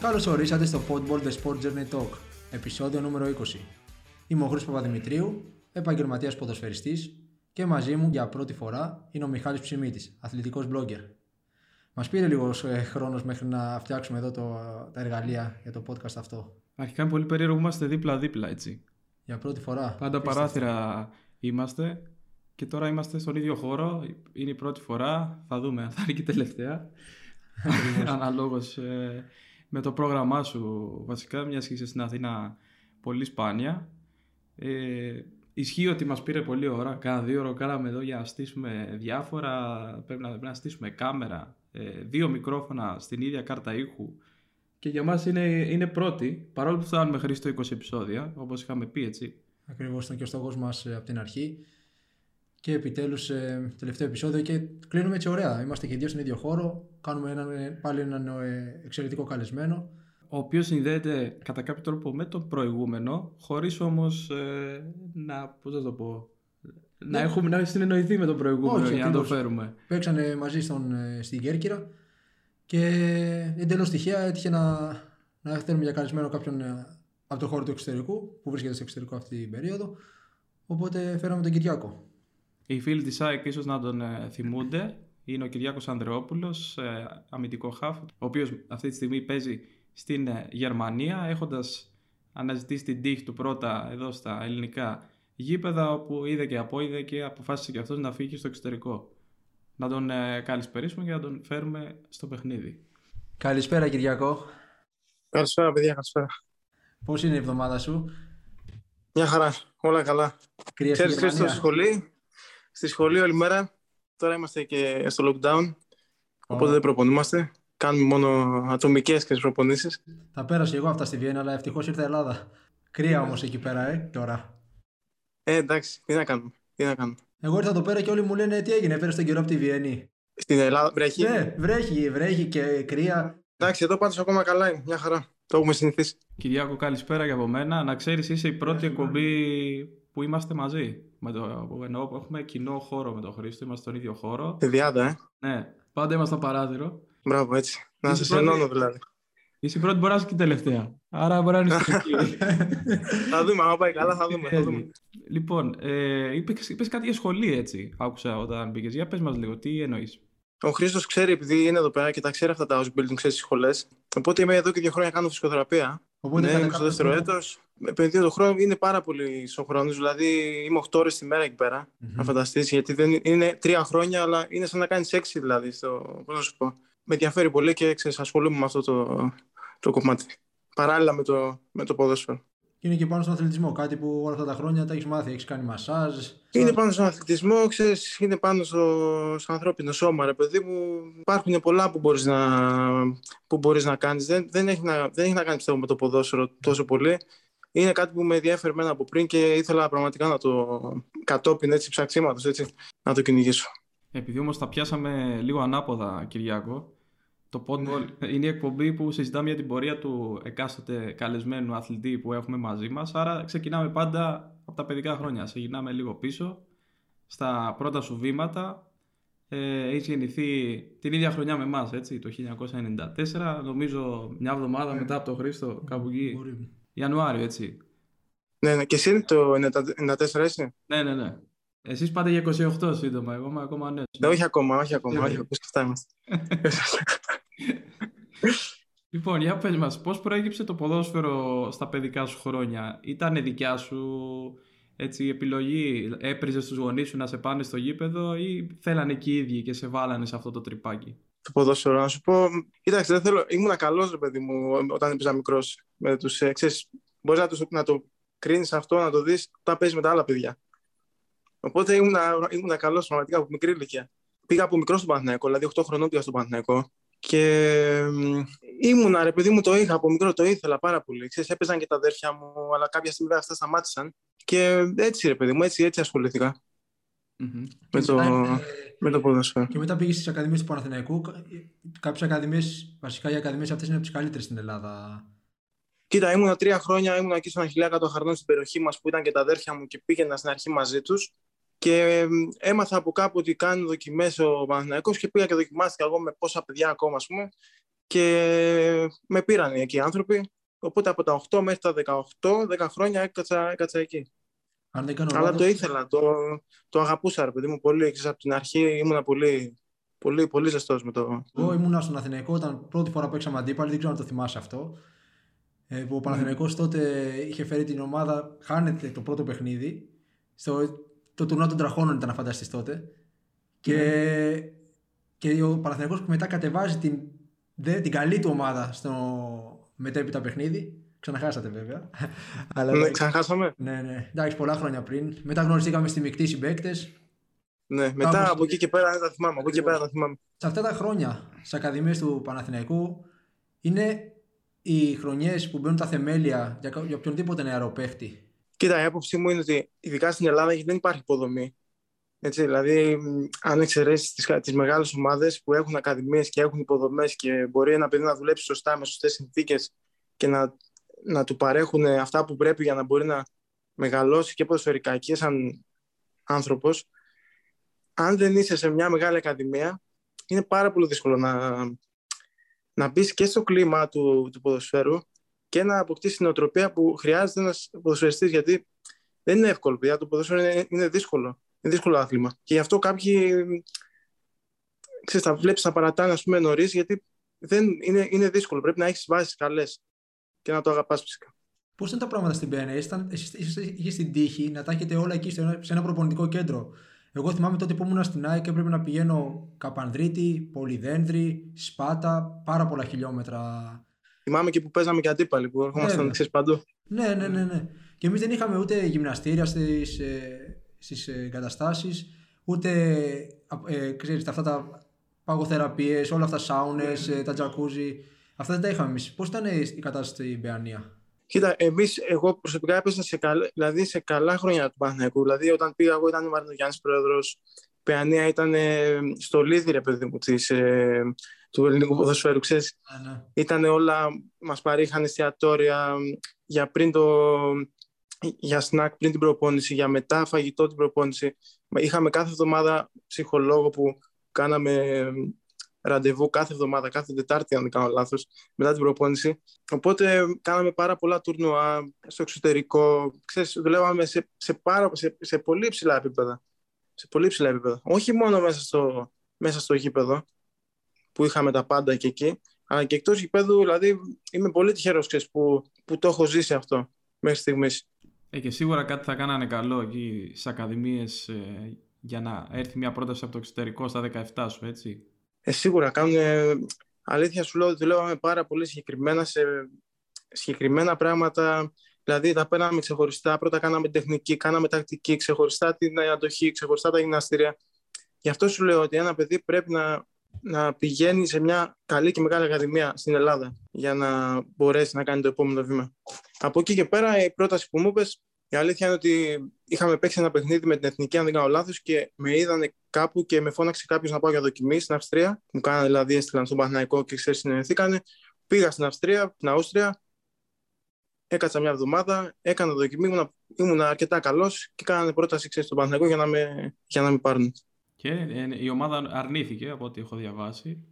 Καλώς ορίσατε στο Football The Sport Journey Talk, επεισόδιο νούμερο 20. Είμαι ο Χρήστος Παπαδημητρίου, επαγγελματίας ποδοσφαιριστής και μαζί μου για πρώτη φορά είναι ο Μιχάλης Ψημίτης, αθλητικός blogger. Μας πήρε λίγος ε, χρόνος μέχρι να φτιάξουμε εδώ το, τα εργαλεία για το podcast αυτό. Αρχικά είναι πολύ περίεργο που είμαστε δίπλα-δίπλα έτσι. Για πρώτη φορά. Πάντα παράθυρα είμαστε και τώρα είμαστε στον ίδιο χώρο. Είναι η πρώτη φορά. Θα δούμε αν θα είναι και η τελευταία. Αναλόγως ε, με το πρόγραμμά σου βασικά, μιας και είσαι στην Αθήνα πολύ σπάνια. Ε, ισχύει ότι μας πήρε πολύ ώρα, κάνα δύο ώρα κάναμε εδώ για να στήσουμε διάφορα, πρέπει να, πρέπει να στήσουμε κάμερα, ε, δύο μικρόφωνα στην ίδια κάρτα ήχου και για μας είναι, είναι πρώτη, παρόλο που φτάνουμε μέχρι στο 20 επεισόδια, όπως είχαμε πει έτσι. Ακριβώς ήταν και ο στόχος μας ε, από την αρχή και επιτέλους ε, τελευταίο επεισόδιο και κλείνουμε έτσι ωραία. Είμαστε και δύο στον ίδιο χώρο, κάνουμε έναν, ε, πάλι έναν ε, εξαιρετικό καλεσμένο. Ο οποίος συνδέεται κατά κάποιο τρόπο με τον προηγούμενο, χωρίς όμως ε, να, πώς θα το πω, να Ναι. έχουμε να συνεννοηθεί με τον προηγούμενο Όχι, για να το ακριβώς. φέρουμε. Παίξανε μαζί στον, ε, στην Κέρκυρα και εντελώς τυχαία έτυχε να, να θέλουμε για καλεσμένο κάποιον ε, από το χώρο του εξωτερικού που βρίσκεται στο εξωτερικό αυτή την περίοδο. Οπότε φέραμε τον Κυριάκο. Οι φίλοι της ΑΕΚ ίσως να τον ε, θυμούνται. Είναι ο Κυριάκος Ανδρεόπουλος, ε, αμυντικό χάφ, ο οποίος αυτή τη στιγμή παίζει στην ε, Γερμανία, έχοντας αναζητήσει την τύχη του πρώτα εδώ στα ελληνικά γήπεδα, όπου είδε και απόειδε και αποφάσισε και αυτός να φύγει στο εξωτερικό. Να τον ε, καλησπερίσουμε και να τον φέρουμε στο παιχνίδι. Καλησπέρα Κυριακό. Καλησπέρα, παιδιά, καλησπέρα. Πώς είναι η εβδομάδα σου, Μια χαρά, όλα καλά. κρύα στη Ξέρεις, Χρήστο, στη Γερμανία. σχολή, στη σχολή όλη μέρα. Τώρα είμαστε και στο lockdown, οπότε Ω. δεν προπονούμαστε. Κάνουμε μόνο ατομικές και προπονήσεις. Τα πέρασα εγώ αυτά στη Βιέννα, αλλά ευτυχώς ήρθε Ελλάδα. Κρύα όμως εκεί πέρα, ε, τώρα. Ε, εντάξει, τι να κάνουμε. Τι να κάνουμε. Εγώ ήρθα εδώ πέρα και όλοι μου λένε τι έγινε, φέρε τον καιρό από τη Βιέννη. Στην Ελλάδα βρέχει. Ναι, βρέχει, βρέχει και κρύα. Εντάξει, εδώ πάντως ακόμα καλά είναι. Μια χαρά. Το έχουμε συνηθίσει. Κυριάκο, καλησπέρα και από μένα. Να ξέρεις, είσαι η πρώτη εκπομπή που είμαστε μαζί. Με το, εννοώ που έχουμε κοινό χώρο με τον Χρήστο, είμαστε στον ίδιο χώρο. Τη διάδα, ε. Ναι, πάντα είμαστε παράθυρο. Μπράβο, έτσι. Να Είσαι σας πρώτη. ενώνω δηλαδή. Είσαι η πρώτη, μπορεί να είσαι και η τελευταία. Άρα μπορεί να είναι ιστορική. θα δούμε, άμα πάει καλά θα δούμε. Θα δούμε. λοιπόν, ε, είπες, είπες κάτι για σχολή έτσι. Άκουσα όταν πήγες. Για πες μας λίγο, τι εννοείς; Ο Χρήστος ξέρει, επειδή είναι εδώ πέρα και τα ξέρει αυτά τα house building, ξέρεις στις σχολές. Οπότε είμαι εδώ και δύο χρόνια κάνω φυσικοθεραπεία. Οπότε ναι, κατά είμαι στο κάποιο δεύτερο τρόπο- έτος. Επειδή το χρόνο είναι πάρα πολύ ο χρόνο. Δηλαδή είμαι 8 ώρες τη μέρα εκεί πέρα. Μμμ. Να φανταστείς, γιατί δεν είναι τρία χρόνια, αλλά είναι σαν να κάνεις έξι δηλαδή. Στο, πώς να σου πω. Με ενδιαφέρει πολύ και ξέρεις, ασχολούμαι με αυτό το, το κομμάτι. Παράλληλα με το, με το ποδόσφαιρο. Και είναι και πάνω στον αθλητισμό. Κάτι που όλα αυτά τα χρόνια τα έχεις μάθει. Έχεις κάνει μασάζ. Είναι πάνω στον αθλητισμό, ξέρεις, είναι πάνω στο, στο ανθρώπινο σώμα, ρε παιδί μου. Υπάρχουν πολλά που μπορείς να, που μπορείς να κάνεις. Δεν, δεν, έχει να, δεν έχει να κάνει, πιστεύω, με το ποδόσφαιρο τόσο πολύ. Είναι κάτι που με ενδιαφέρει εμένα από πριν και ήθελα πραγματικά να το κατόπιν έτσι ψαξίματος, έτσι, να το κυνηγήσω. Επειδή όμως τα πιάσαμε λίγο ανάποδα, Κυριάκο, το Podball είναι η εκπομπή που συζητάμε για την πορεία του εκάστοτε καλεσμένου αθλητή που έχουμε μαζί μας. Άρα ξεκινάμε πάντα από τα παιδικά χρόνια. Ξεκινάμε λίγο πίσω, στα πρώτα σου βήματα. Ε, έχεις γεννηθεί την ίδια χρονιά με εμάς, έτσι, το 1994. Νομίζω μια εβδομάδα μετά από τον Χρήστο, κάπου εκεί, Μπορεί. Ιανουάριο, έτσι. Ναι, ναι, και εσύ είναι το 94 είσαι. Ναι, ναι, ναι. Εσείς πάτε για 28 σύντομα, εγώ είμαι ακόμα νέος. Ναι, όχι ακόμα, όχι ακόμα, Ναι. όχι, πώς και αυτά είμαστε. Λοιπόν, για πες μας, πώς προέκυψε το ποδόσφαιρο στα παιδικά σου χρόνια; Ήταν δικιά σου έτσι, επιλογή, έπριζες τους γονείς σου να σε πάνε στο γήπεδο ή θέλανε εκεί οι ίδιοι και σε βάλανε σε αυτό το τρυπάκι; Το ποδόσφαιρο. Να σου πω, κοίταξε, δεν θέλω, ήμουν καλός ρε παιδί μου όταν έπαιζα μικρός. Με τους, ε, ξέρεις, μπορείς να, τους, να το κρίνεις αυτό, να το δεις όταν παίζεις με τα άλλα παιδιά. Οπότε ήμουν, ήμουν καλός πραγματικά από μικρή ηλικία. Πήγα από μικρός στον Παναθηναϊκό, δηλαδή 8 χρονών πήγα στον Παναθηναϊκό. Και μ, ήμουνα, ρε παιδί μου, το είχα από μικρό, το ήθελα πάρα πολύ. Ξέρεις, έπαιζαν και τα αδέρφια μου, αλλά κάποια στιγμή αυτά σταμάτησαν. Και έτσι, ρε παιδί μου, έτσι, έτσι ασχολήθηκα Μμμ. με το, Μετά, ε, με το ποδόσφαιρο. Και μετά πήγες στις ακαδημίες του Παναθηναϊκού. Κάποιες ακαδημίες, βασικά οι ακαδημίες αυτές είναι από τις καλύτερες στην Ελλάδα. Κοίτα, ήμουνα τρία χρόνια, ήμουνα εκεί στον Αχιλέα κάτω χαρτών στην περιοχή μας που ήταν και τα αδέρφια μου και πήγαινα στην αρχή μαζί τους. Και μ, έμαθα από κάπου ότι κάνει δοκιμές ο Παναθηναϊκός και πήγα και δοκιμάστηκα εγώ με πόσα παιδιά ακόμα, ας πούμε. και με πήραν εκεί οι άνθρωποι. Οπότε από τα 8 μέχρι τα 18, 10 χρόνια έκατσα, έκατσα εκεί. Αν δεν κάνω Αλλά λάθος, το ήθελα, το, το αγαπούσα ρε παιδί μου πολύ. Ξέρεις, από την αρχή ήμουνα πολύ, πολύ, πολύ ζεστός με το... Εγώ ήμουνα στον Αθηναϊκό όταν πρώτη φορά παίξαμε αντίπαλοι, δεν ξέρω αν το θυμάσαι αυτό. Ε, που ο Παναθηναϊκός τότε είχε φέρει την ομάδα, χάνεται το πρώτο παιχνίδι. Στο, το τουρνουά των τραχώνων ήταν να φανταστείς τότε. Και, και ο Παναθηναϊκός που μετά κατεβάζει την, δε, την καλή του ομάδα στο μετέπειτα παιχνίδι. Ξαναχάσατε βέβαια. Αλλά, Ναι, ξαναχάσαμε. ναι, ναι. Εντάξει, πολλά χρόνια πριν. Μετά γνωριστήκαμε στη μεικτή συμπαίκτε. Ναι, μετά Κάπως- από εκεί και πέρα δεν τα θυμάμαι. Από εκεί και πέρα τα θυμάμαι. Σε αυτά τα χρόνια στι ακαδημίες του Παναθηναϊκού είναι οι χρονιές που μπαίνουν τα θεμέλια για, κα- για οποιονδήποτε νεαρό παίχτη. Κοίτα, η άποψή μου είναι ότι ειδικά στην Ελλάδα δεν υπάρχει υποδομή. Έτσι, δηλαδή, μ, αν εξαιρέσεις τις, τις μεγάλες ομάδες που έχουν ακαδημίες και έχουν υποδομές και μπορεί ένα παιδί να δουλέψει σωστά με σωστές συνθήκες και να, να του παρέχουν αυτά που πρέπει για να μπορεί να μεγαλώσει και ποδοσφαιρικά και σαν άνθρωπος, αν δεν είσαι σε μια μεγάλη ακαδημία, είναι πάρα πολύ δύσκολο να, να μπεις και στο κλίμα του, του ποδοσφαίρου και να αποκτήσεις την οτροπία που χρειάζεται ένας ποδοσφαιριστής. Γιατί δεν είναι εύκολο, παιδιά. Το ποδόσφαιρο είναι, είναι δύσκολο. Είναι δύσκολο άθλημα. Και γι' αυτό κάποιοι ξέρεις, τα βλέπεις να παρατάνε ας πούμε, νωρίς, γιατί δεν, είναι, είναι δύσκολο. Πρέπει να έχεις βάσεις καλές και να το αγαπάς φυσικά. Πώς ήταν τα πράγματα στην PNA, ήταν, εσείς, εσείς είχες την τύχη να τα έχετε όλα εκεί σε ένα, σε ένα προπονητικό κέντρο. Εγώ θυμάμαι τότε που ήμουν στην ΑΕΚ και έπρεπε να πηγαίνω Καπανδρίτη, Πολυδένδρη, Σπάτα, πάρα πολλά χιλιόμετρα. Θυμάμαι και που παίζαμε και αντίπαλοι, που ερχόμασταν Βέβαια. ξέρεις, παντού. Ναι, ναι, ναι, ναι. Και εμείς δεν είχαμε ούτε γυμναστήρια στις, ε, στις ε, εγκαταστάσεις, ούτε ε, ξέρεις, αυτά τα παγοθεραπείες, όλα αυτά σάουνες, ε, τα τζακούζι. Αυτά δεν τα είχαμε εμείς. Πώς ήταν η κατάσταση στην Παιανία; Κοίτα, εμείς, εγώ προσωπικά έπεσα σε, καλ, δηλαδή σε καλά χρόνια του Παναθηναϊκού. Δηλαδή, όταν πήγα εγώ, ήταν ο Μαρτινογιάννη πρόεδρος. Παιανία ήταν ε, στο λίδι, ρε παιδί μου, της, ε, του ελληνικού ποδοσφαίρου. Ξέρεις, Ναι, ναι. ήταν όλα, μας παρήχαν εστιατόρια για πριν το, για σνακ πριν την προπόνηση, για μετά φαγητό την προπόνηση. Είχαμε κάθε εβδομάδα ψυχολόγο που κάναμε ραντεβού κάθε εβδομάδα, κάθε Τετάρτη, αν δεν κάνω λάθος, μετά την προπόνηση. Οπότε κάναμε πάρα πολλά τουρνουά στο εξωτερικό. Ξέρεις, δουλεύαμε σε, σε, πάρα, σε, σε πολύ ψηλά επίπεδα. Σε πολύ ψηλά επίπεδα. Όχι μόνο μέσα στο, μέσα στο γήπεδο, που είχαμε τα πάντα και εκεί, αλλά και εκτός γηπέδου, δηλαδή είμαι πολύ τυχερός ξέρεις, που, που το έχω ζήσει αυτό μέχρι στιγμής. Ε, και σίγουρα κάτι θα κάνανε καλό εκεί στις ακαδημίες ε, για να έρθει μια πρόταση από το εξωτερικό στα 17 σου, έτσι. Ε, σίγουρα κάνουν. ε, αλήθεια σου λέω, δουλεύαμε πάρα πολύ συγκεκριμένα σε συγκεκριμένα πράγματα. Δηλαδή τα παίρναμε ξεχωριστά. Πρώτα κάναμε τεχνική, κάναμε τακτική, ξεχωριστά την αντοχή, ξεχωριστά τα γυμναστήρια. Γι' αυτό σου λέω ότι ένα παιδί πρέπει να, να πηγαίνει σε μια καλή και μεγάλη ακαδημία στην Ελλάδα για να μπορέσει να κάνει το επόμενο βήμα. Από εκεί και πέρα η πρόταση που μου είπες, η αλήθεια είναι ότι είχαμε παίξει ένα παιχνίδι με την εθνική, αν δεν κάνω λάθος, και με είδανε κάπου και με φώναξε κάποιος να πάω για δοκιμή στην Αυστρία. Μου κάνανε δηλαδή, έστειλαν στον Παναθηναϊκό και ξέρεις, συνεννοηθήκανε. Πήγα στην Αυστρία, στην Αούστρια, έκατσα μια εβδομάδα, έκανα δοκιμή, ήμουν, ήμουν αρκετά καλός και κάνανε πρόταση ξέρεις, στον Παναθηναϊκό για να με, για να με πάρουν. Και ε, η ομάδα αρνήθηκε από ό,τι έχω διαβάσει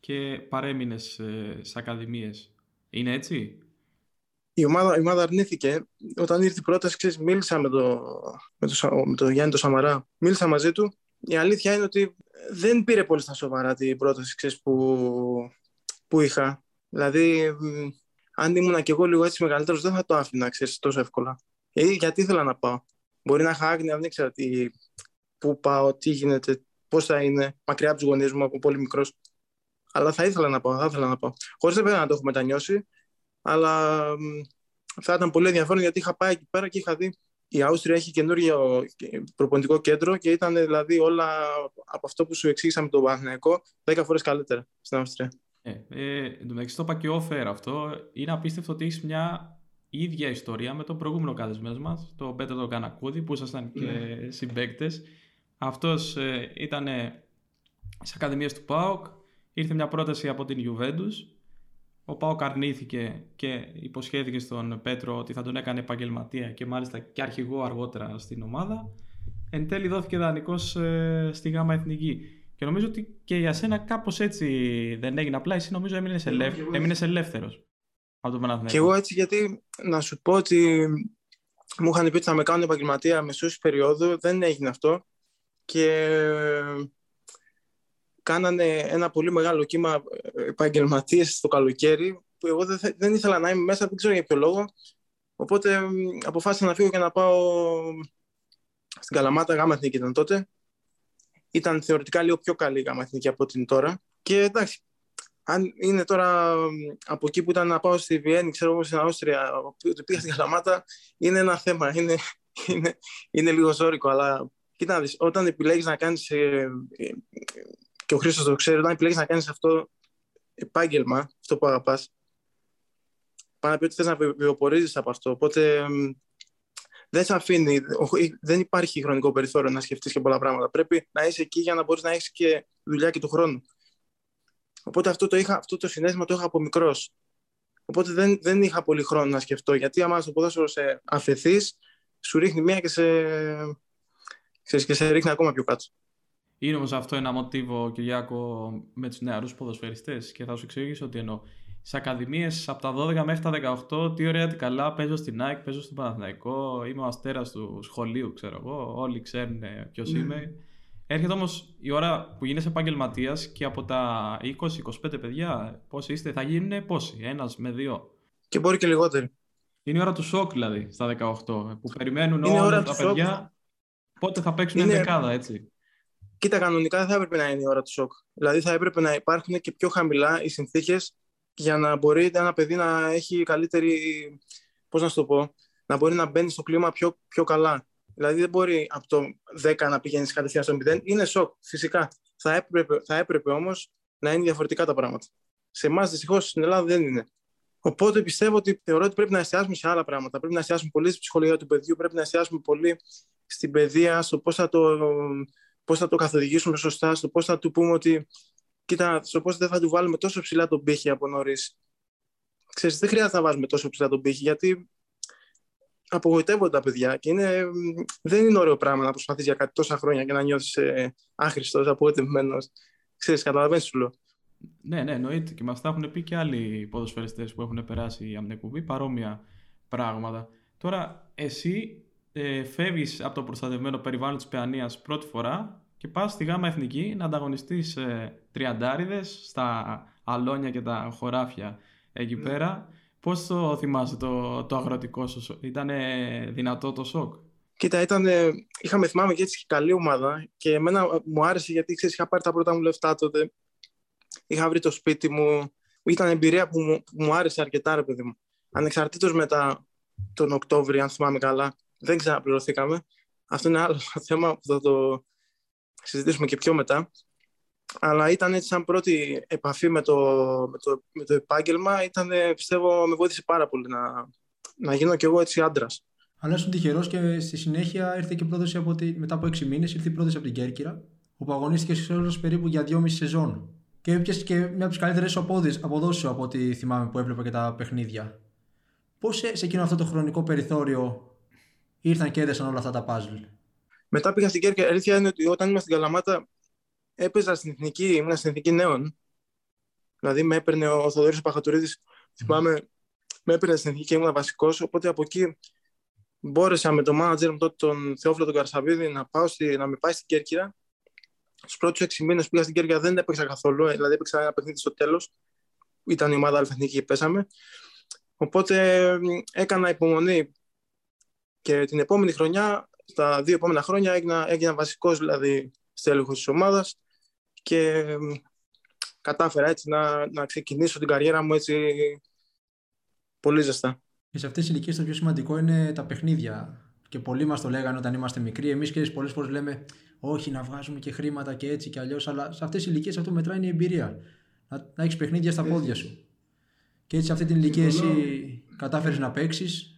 και παρέμεινες ε, στι ακαδημίες. Είναι έτσι; Η ομάδα, η ομάδα αρνήθηκε. Όταν ήρθε η πρόταση, ξέρεις, μίλησα με τον με το, Σα- με το Γιάννη το Σαμαρά. Μίλησα μαζί του. Η αλήθεια είναι ότι δεν πήρε πολύ στα σοβαρά την πρόταση ξέρεις, που, που είχα. Δηλαδή, μ, αν ήμουν κι εγώ λίγο έτσι μεγαλύτερος, δεν θα το άφηνα ξέρεις, τόσο εύκολα. Ε, γιατί ήθελα να πάω; Μπορεί να είχα άγνοια, δεν ήξερα τι, πού πάω, τι γίνεται, πώς θα είναι, μακριά από τους γονείς μου από πολύ μικρός. Αλλά θα ήθελα να πάω, θα ήθελα να πάω. Χωρίς βέβαια να το έχω μετανιώσει, αλλά μ, θα ήταν πολύ ενδιαφέρον γιατί είχα πάει εκεί πέρα και είχα δει η Αύστρια έχει καινούργιο προπονητικό κέντρο και ήταν δηλαδή όλα από αυτό που σου εξήγησα με τον Παναθηναϊκό 10 φορές καλύτερα στην Αυστρία. Ε, ε, εν τω μεταξύ το είπα και off-air αυτό. Είναι απίστευτο ότι έχεις μια ίδια ιστορία με τον προηγούμενο καλεσμένο μας, τον Πέτρο τον Κανακούδη, που ήσασταν και Ναι. συμπαίκτες. Αυτός ε, ήταν στι ακαδημίες του ΠΑΟΚ. Ήρθε μια πρόταση από την Juventus. Ο ΠΑΟΚ αρνήθηκε και υποσχέθηκε στον Πέτρο ότι θα τον έκανε επαγγελματία και μάλιστα και αρχηγό αργότερα στην ομάδα. Εν τέλει δόθηκε δανεικός στη ΓΑΜΑ Εθνική. Και νομίζω ότι και για σένα κάπως έτσι δεν έγινε. Απλά εσύ νομίζω έμεινες ελεύθερο. ελεύθερος από το Παναθηναϊκό. Και εγώ έτσι γιατί να σου πω ότι μου είχαν πει ότι θα με κάνουν επαγγελματία μεσούς περίοδου, δεν έγινε αυτό και κάνανε ένα πολύ μεγάλο κύμα επαγγελματίες το καλοκαίρι που εγώ δεν, δεν ήθελα να είμαι μέσα, δεν ξέρω για ποιο λόγο. Οπότε αποφάσισα να φύγω και να πάω στην Καλαμάτα, γάμα εθνική ήταν τότε. Ήταν θεωρητικά λίγο πιο καλή η γάμα εθνική από την τώρα. Και εντάξει, αν είναι τώρα από εκεί που ήταν να πάω στη Βιέννη, ξέρω εγώ στην Αύστρια, ότι πήγα στην Καλαμάτα, είναι ένα θέμα. Είναι, είναι, είναι λίγο ζώρικο, αλλά κοίτα δεις, όταν επιλέγεις να κάνεις, ε, ε, και ο Χρήστος το ξέρει, όταν επιλέγεις να κάνεις αυτό επάγγελμα, αυτό που αγαπάς, πάνω να πει ότι θες να βιοπορίζεις από αυτό. Οπότε δεν σε αφήνει, δεν υπάρχει χρονικό περιθώριο να σκεφτείς και πολλά πράγματα. Πρέπει να είσαι εκεί για να μπορείς να έχεις και δουλειά και του χρόνου. Οπότε αυτό το, είχα, αυτό το συνέστημα το είχα από μικρός. Οπότε δεν, δεν είχα πολύ χρόνο να σκεφτώ. Γιατί άμα στο ποδόσφαιρο σε αφαιθείς, σου ρίχνει μία και σε, και σε ρίχνει ακόμα πιο κάτω. Είναι όμως αυτό ένα μοτίβο, Κυριάκο, με τους νεαρούς ποδοσφαιριστές και θα σου εξηγήσω ότι εννοώ στι ακαδημίες από τα 12 μέχρι τα 18, τι ωραία, τι καλά, παίζω στην ΑΕΚ, παίζω στον Παναθηναϊκό, είμαι ο αστέρας του σχολείου, ξέρω εγώ. Όλοι ξέρουν ποιος mm. είμαι. Έρχεται όμως η ώρα που γίνεσαι επαγγελματίας και από τα 20-25 παιδιά, πόσοι είστε, θα γίνουν πόσοι, ένας με δύο. Και μπορεί και λιγότεροι. Είναι η ώρα του σοκ δηλαδή στα 18, που περιμένουν όλα τα παιδιά πότε θα παίξουν είναι... δεκάδα, έτσι. Κοίτα, κανονικά δεν θα έπρεπε να είναι η ώρα του σοκ. Δηλαδή θα έπρεπε να υπάρχουν και πιο χαμηλά οι συνθήκες για να μπορεί ένα παιδί να έχει καλύτερη, πώς να σου το πω, να μπορεί να μπαίνει στο κλίμα πιο, πιο καλά. Δηλαδή δεν μπορεί από το 10 να πηγαίνεις κατευθείαν στο 0. Είναι σοκ, φυσικά. Θα έπρεπε, θα έπρεπε όμως να είναι διαφορετικά τα πράγματα. Σε εμάς δυστυχώς στην Ελλάδα δεν είναι. Οπότε πιστεύω ότι θεωρώ ότι πρέπει να εστιάσουμε σε άλλα πράγματα. Πρέπει να εστιάσουμε πολύ στη ψυχολογία του παιδιού, πρέπει να εστιάσουμε πολύ στην παιδεία, στο πώς θα, το, πώς θα το καθοδηγήσουμε σωστά, στο πώς θα του πούμε ότι κοίτα, στο πώς δεν θα του βάλουμε τόσο ψηλά τον πύχη από νωρίς. Ξέρεις, δεν χρειάζεται να βάζουμε τόσο ψηλά τον πύχη, γιατί απογοητεύονται τα παιδιά και είναι, δεν είναι ωραίο πράγμα να προσπαθείς για κάτι τόσα χρόνια και να νιώθεις ε, άχρηστος, απογοητευμένος. Ξέρεις, καταλαβαίνεις σου λέω. Ναι, ναι, εννοείται. Και μας τα έχουν πει και άλλοι ποδοσφαιριστές που έχουν περάσει από την εκπομπή παρόμοια πράγματα. Τώρα, εσύ ε, φεύγεις από το προστατευμένο περιβάλλον της Παιανίας πρώτη φορά και πας στη ΓΑΜΑ Εθνική να ανταγωνιστείς ε, τριαντάριδες στα αλόνια και τα χωράφια εκεί ναι. πέρα. Πώς το θυμάσαι το, το αγροτικό σου, ήταν δυνατό το σοκ; Κοίτα, ήταν, είχαμε θυμάμαι και έτσι και καλή ομάδα και εμένα μου άρεσε γιατί ξέρεις, είχα πάρει τα πρώτα μου λεφτά τότε. Είχα βρει το σπίτι μου. Ήταν εμπειρία που μου, που μου άρεσε αρκετά, ρε παιδί μου. Ανεξαρτήτως μετά τον Οκτώβριο, αν θυμάμαι καλά, δεν ξαναπληρωθήκαμε. Αυτό είναι άλλο θέμα που θα το, συζητήσουμε και πιο μετά. Αλλά ήταν έτσι σαν πρώτη επαφή με το, με το, με το επάγγελμα, ήταν, πιστεύω, με βοήθησε πάρα πολύ να, να γίνω κι εγώ έτσι άντρας. Αλλά ήσουν τυχερός και στη συνέχεια ήρθε και πρόδοση από τη, μετά από 6 μήνες, ήρθε η πρόδοση από την Κέρκυρα, όπου αγωνίστηκε σε όλο περίπου για 2,5 σεζόν. Και έπιασες και μια από τις καλύτερες αποδόσεις από ό,τι θυμάμαι που έβλεπα και τα παιχνίδια. Πώς σε, σε εκείνο αυτό το χρονικό περιθώριο ήρθαν και έδεσαν όλα αυτά τα puzzle. Μετά πήγα στην Κέρκυρα. Η αλήθεια είναι ότι όταν ήμουν στην Καλαμάτα έπαιζα στην εθνική, ήμουν στην εθνική νέων. Δηλαδή με έπαιρνε ο Θοδωρής Παχατουρίδης. Θυμάμαι, με έπαιρνε στην εθνική και ήμουν βασικός. Οπότε από εκεί μπόρεσα με τον μάνατζερ μου τότε, τον Θεόφλο τον Καρσαβίδη, να, πάω στη, να με πάει στην Κέρκυρα. Στου πρώτους έξι μήνες που πήγα στην Κέρκυρα δεν έπαιξα καθόλου. Ε, δηλαδή έπαιξα ένα παιχνίδι στο τέλος. Ήταν η ομάδα Αλφαθνική και πέσαμε. Οπότε έκανα υπομονή. Και την επόμενη χρονιά στα δύο επόμενα χρόνια έγινα, έγινα βασικός δηλαδή στέλεχος της ομάδας και κατάφερα έτσι να, να ξεκινήσω την καριέρα μου έτσι πολύ ζεστά. Και σε αυτές τις ηλικίες το πιο σημαντικό είναι τα παιχνίδια. Και πολλοί μας το λέγανε όταν είμαστε μικροί. Εμείς και πολλές φορές λέμε Όχι, να βγάζουμε και χρήματα και έτσι και αλλιώς. Αλλά σε αυτές τις ηλικίες αυτό μετράει είναι η εμπειρία. Να, να έχεις παιχνίδια στα πόδια σου. Και έτσι σε αυτή την ηλικία εσύ κατάφερες να παίξεις,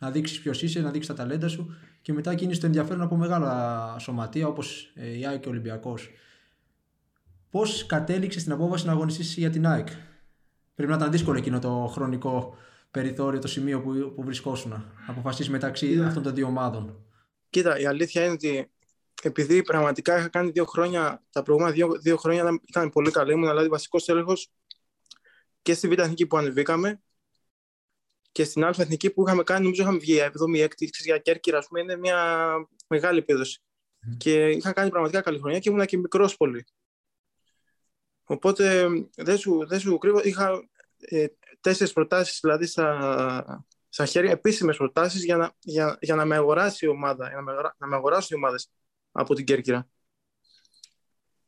να δείξεις ποιος είσαι, να δείξεις τα ταλέντα σου και μετά κίνησε το ενδιαφέρον από μεγάλα σωματεία όπως ε, η ΑΕΚ και ο Ολυμπιακός. Πώς κατέληξες στην απόφαση να αγωνιστείς για την ΑΕΚ, Πρέπει να ήταν δύσκολο εκείνο το χρονικό περιθώριο, το σημείο που, που βρισκόσουν, να αποφασίσεις μεταξύ αυτών των δύο ομάδων. Κοίτα, η αλήθεια είναι ότι επειδή πραγματικά είχα κάνει δύο χρόνια, τα προηγούμενα δύο, δύο χρόνια ήταν πολύ καλή, ήμουν δηλαδή βασικός έλεγχος και στη Β' Εθνική που ανεβήκαμε και στην Α' Εθνική που είχαμε κάνει, νομίζω είχαμε βγει 7η, 6η για Κέρκυρα, ας πούμε, είναι μια μεγάλη επίδοση. Και είχα κάνει πραγματικά καλή χρονιά και ήμουν και μικρός πολύ. Οπότε δεν σου, δεν σου κρύβω, είχα ε, τέσσερις προτάσεις δηλαδή στα, στα χέρια, επίσημες προτάσεις για να, για, για να με αγοράσει η ομάδα, για να με, να με αγοράσουν οι ομάδες από την Κέρκυρα.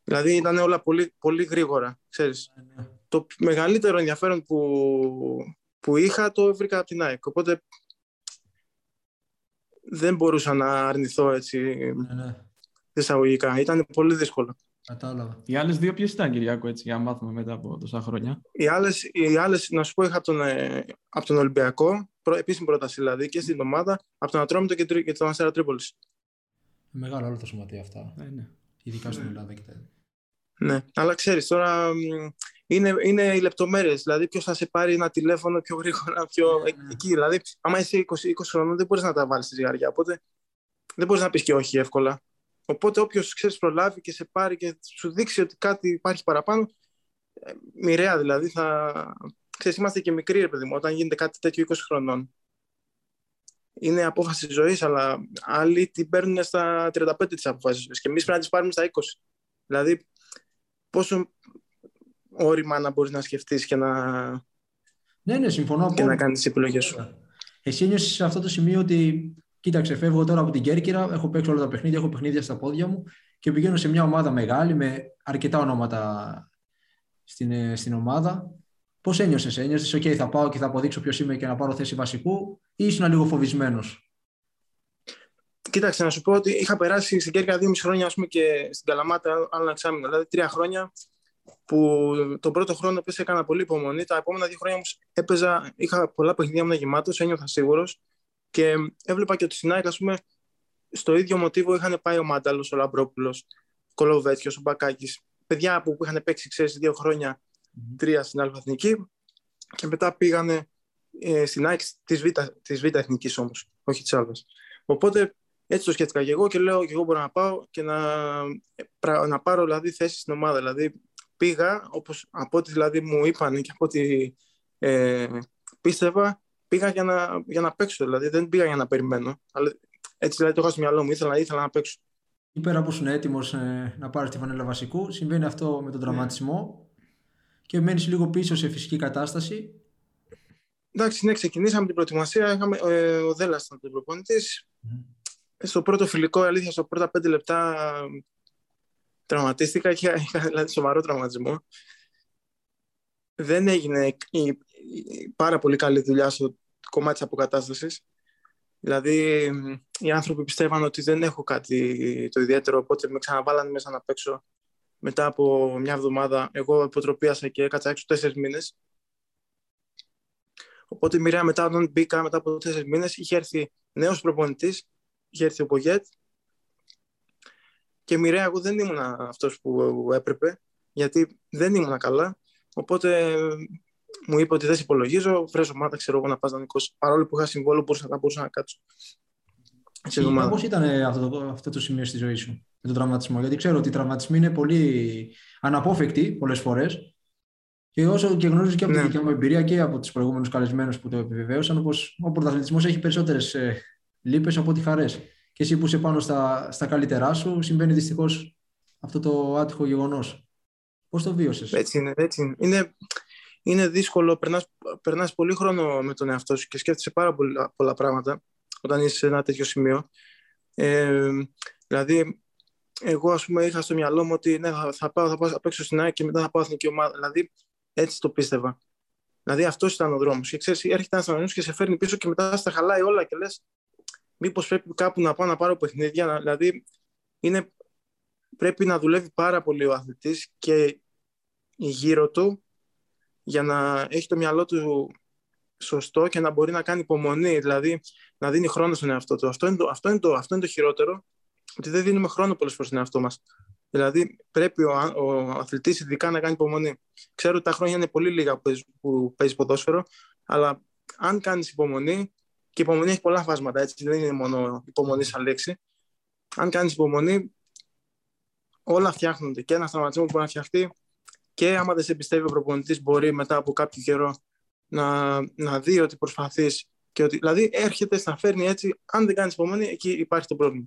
Δηλαδή ήταν όλα πολύ, πολύ γρήγορα, ξέρεις. Ναι, ναι. Το μεγαλύτερο ενδιαφέρον που, που είχα το βρήκα από την ΑΕΚ. Οπότε δεν μπορούσα να αρνηθώ έτσι ναι, ναι. εισαγωγικά. Ήταν πολύ δύσκολο. Κατάλαβα. Οι άλλες δύο ποιες ήταν, Κυριακό, έτσι, για να μάθουμε μετά από τόσα χρόνια; Οι άλλες, οι άλλες, να σου πω, είχα από τον, ε, από τον Ολυμπιακό, προ, επίσημη πρόταση δηλαδή, και στην ομάδα, από τον Ατρόμητο και, και τον Αστέρα Τρίπολης. Μεγάλο όλο το σωματείο αυτά. Ε, ναι. Ειδικά στην Ελλάδα και τα Ναι, αλλά ξέρεις τώρα είναι, είναι οι λεπτομέρειες. Δηλαδή, ποιος θα σε πάρει ένα τηλέφωνο πιο γρήγορα, πιο ναι, ναι. εκεί. Δηλαδή, άμα είσαι 20, 20 χρονών, δεν μπορείς να τα βάλεις στη ζυγαριά. Οπότε δεν μπορείς να πεις και όχι εύκολα. Οπότε όποιος ξέρεις προλάβει και σε πάρει και σου δείξει ότι κάτι υπάρχει παραπάνω, ε, μοιραία δηλαδή θα. Ξέρεις, είμαστε και μικροί, ρε παιδί μου, όταν γίνεται κάτι τέτοιο 20 χρονών. Είναι απόφαση ζωής, αλλά άλλοι την παίρνουν στα 35 τη αποφάση Και εμείς πρέπει να τις πάρουμε στα 20. Δηλαδή, πόσο όρημα να μπορείς να σκεφτείς και να. Ναι, ναι, συμφωνώ. Και να κάνεις τις επιλογές σου. Εσύ ένιωσες σε αυτό το σημείο ότι κοίταξε, φεύγω τώρα από την Κέρκυρα, έχω παίξει όλα τα παιχνίδια, έχω παιχνίδια στα πόδια μου και πηγαίνω σε μια ομάδα μεγάλη με αρκετά ονόματα στην, ε, στην ομάδα. Πώς ένιωσες, ένιωσες, OK, θα πάω και θα αποδείξω ποιος είμαι και να πάρω θέση βασικού, ή ήσουν λίγο φοβισμένος; Κοίταξε, να σου πω ότι είχα περάσει στην Κέρκυρα δύο μισή χρόνια ας πούμε, και στην Καλαμάτα άλλο ένα εξάμεινο. Δηλαδή τρία χρόνια που τον πρώτο χρόνο που έκανα πολύ υπομονή. Τα επόμενα δύο χρόνια όμως έπαιζα, είχα πολλά παιχνίδια μου γεμάτος, ένιωθα σίγουρος και έβλεπα και ότι στην ΑΕΚ, πούμε, στο ίδιο μοτίβο είχαν πάει ο Μάνταλος, ο Λαμπρόπουλος, ο Κολοβέτσιο, ο Μπακάκης. Παιδιά που είχαν παίξει, ξέρεις, δύο χρόνια, τρία στην Α Εθνική και μετά πήγανε ε, στην ΑΕΚ της Β, της Β Εθνικής όμως, όχι της Α. Οπότε έτσι το σκέφτηκα και εγώ και λέω και εγώ μπορώ να πάω και να, να πάρω δηλαδή, θέση στην ομάδα. Δηλαδή πήγα, όπως από ό,τι δηλαδή μου είπαν και από ό,τι ε, πίστευα, πήγα για να, για να παίξω. Δηλαδή δεν πήγα για να περιμένω. Αλλά έτσι δηλαδή το είχα στο μυαλό μου, ήθελα, ήθελα να παίξω. Ή πέρα που ήσουν έτοιμος ε, να πάρεις τη φανέλα βασικού, συμβαίνει αυτό με τον τραυματισμό και μένεις λίγο πίσω σε φυσική κατάσταση. Εντάξει, ναι, ξεκινήσαμε την προετοιμασία. Είχαμε, ε, ο Δέλλα ήταν ο προπονητής. Mm. Στο πρώτο φιλικό, αλήθεια, στα πρώτα πέντε λεπτά Τραυματίστηκα και είχα δηλαδή, σοβαρό τραυματισμό. Δεν έγινε η, η, πάρα πολύ καλή δουλειά στο κομμάτι της αποκατάστασης. Δηλαδή, οι άνθρωποι πιστεύαν ότι δεν έχω κάτι το ιδιαίτερο, οπότε με ξαναβάλανε μέσα να παίξω μετά από μια εβδομάδα. Εγώ υποτροπίασα και έκατσα έξω τέσσερις μήνες. Οπότε μοιραία μετά όταν μπήκα μετά από τέσσερις μήνες είχε έρθει νέος προπονητής, είχε έρθει ο Πογέτ και μοιραία εγώ δεν ήμουν αυτός που έπρεπε, γιατί δεν ήμουν καλά. Οπότε μου είπε ότι δεν σε υπολογίζω, βρες ομάδα, ξέρω εγώ να πας δανεικός. Παρόλο που είχα συμβόλο, μπορούσα, να, μπορούσα να κάτσω. Πώς ήταν αυτό το, αυτό το σημείο στη ζωή σου με τον τραυματισμό, Γιατί ξέρω ότι οι τραυματισμοί είναι πολύ αναπόφευκτοι πολλές φορές. Και όσο και γνωρίζω και από ναι. τη δικιά μου εμπειρία και από του προηγούμενου καλεσμένου που το επιβεβαίωσαν, πω ο πρωταθλητισμός έχει περισσότερες ε, λύπε από ό,τι χαρές και εσύ που είσαι πάνω στα, στα καλύτερά σου, συμβαίνει δυστυχώς αυτό το άτυχο γεγονός. Πώς το βίωσες, Έτσι είναι, έτσι είναι. είναι. Είναι δύσκολο, περνάς, περνάς πολύ χρόνο με τον εαυτό σου και σκέφτεσαι πάρα πολλά, πολλά πράγματα όταν είσαι σε ένα τέτοιο σημείο. Ε, δηλαδή, εγώ ας πούμε είχα στο μυαλό μου ότι ναι, θα, θα, πάω, θα πάω θα παίξω στην ΑΕΚ και μετά θα πάω εθνική ομάδα. Δηλαδή, έτσι το πίστευα. Δηλαδή, αυτός ήταν ο δρόμος. Και ξέρεις, έρχεται ένας και σε φέρνει πίσω και μετά στα χαλάει όλα και λες, μήπως πρέπει κάπου να πάω να πάρω παιχνίδια, δηλαδή είναι, πρέπει να δουλεύει πάρα πολύ ο αθλητής και γύρω του για να έχει το μυαλό του σωστό και να μπορεί να κάνει υπομονή, δηλαδή να δίνει χρόνο στον εαυτό του. Αυτό είναι το, αυτό είναι το, αυτό είναι το χειρότερο, ότι δεν δίνουμε χρόνο πολλές φορές στον εαυτό μας. Δηλαδή πρέπει ο, ο αθλητής ειδικά να κάνει υπομονή. Ξέρω ότι τα χρόνια είναι πολύ λίγα που παίζει, που παίζει ποδόσφαιρο, αλλά αν κάνεις υπομονή και η υπομονή έχει πολλά φάσματα, έτσι. Δεν είναι μόνο υπομονή σαν λέξη. Αν κάνεις υπομονή, όλα φτιάχνονται. Και ένα τραυματισμό μπορεί να φτιαχτεί και άμα δεν σε πιστεύει ο προπονητής, μπορεί μετά από κάποιο καιρό να, να δει ότι προσπαθείς. Και ότι, δηλαδή έρχεται, στα φέρνει έτσι. Αν δεν κάνεις υπομονή, εκεί υπάρχει το πρόβλημα.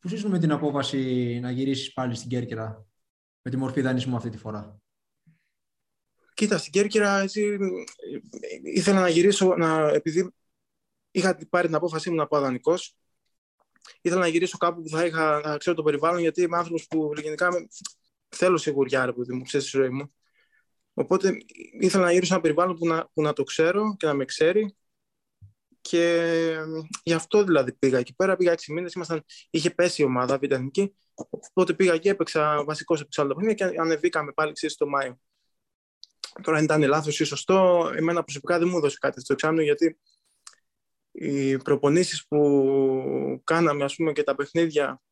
Πώς ήσουν με την απόφαση να γυρίσεις πάλι στην Κέρκυρα με τη μορφή δανεισμού αυτή τη φορά; Κοίτα, στην Κέρκυρα έτσι, ήθελα να γυρίσω, να, επειδή είχα πάρει την απόφασή μου να πάω δανεικός. Ήθελα να γυρίσω κάπου που θα είχα να ξέρω το περιβάλλον, γιατί είμαι άνθρωπος που γενικά θέλω σιγουριά, ρε παιδί μου, ξέρεις τη ζωή μου. Οπότε ήθελα να γυρίσω ένα περιβάλλον που να, που να το ξέρω και να με ξέρει. Και γι' αυτό δηλαδή πήγα εκεί πέρα. Πήγα 6 μήνες, είχε πέσει η ομάδα β' Οπότε πήγα και έπαιξα βασικός σε άλλα παιχνίδια και ανεβήκαμε πάλι ξέρεις, το Μάιο. Τώρα, αν ήταν λάθος ή σωστό, εμένα προσωπικά δεν μου έδωσε κάτι στο εξάμεινο γιατί οι προπονήσεις που κάναμε ας πούμε, και τα παιχνίδια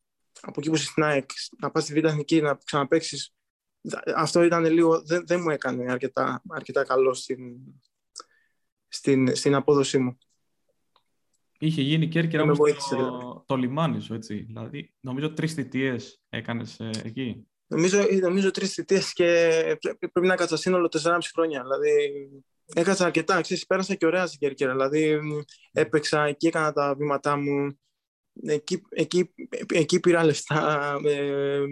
από εκεί που είσαι στην ΑΕΚ, να πας στη Β' Εθνική, να ξαναπέξεις, αυτό ήταν λίγο, δεν, δεν μου έκανε αρκετά, αρκετά καλό στην, στην, στην απόδοσή μου. Είχε γίνει Κέρκυρα όμως το, δηλαδή. το λιμάνι σου, έτσι. Δηλαδή, νομίζω τρεις θητείες έκανες ε, εκεί. Νομίζω, νομίζω τρεις θητείες και πρέπει να κάτσα σύνολο 4,5 χρόνια. Δηλαδή, έκατσα αρκετά. Ξέρεις, πέρασα και ωραία στην Κέρκυρα. Δηλαδή, έπαιξα, εκεί έκανα τα βήματά μου. Εκεί, εκεί, εκεί πήρα λεφτά. Ε,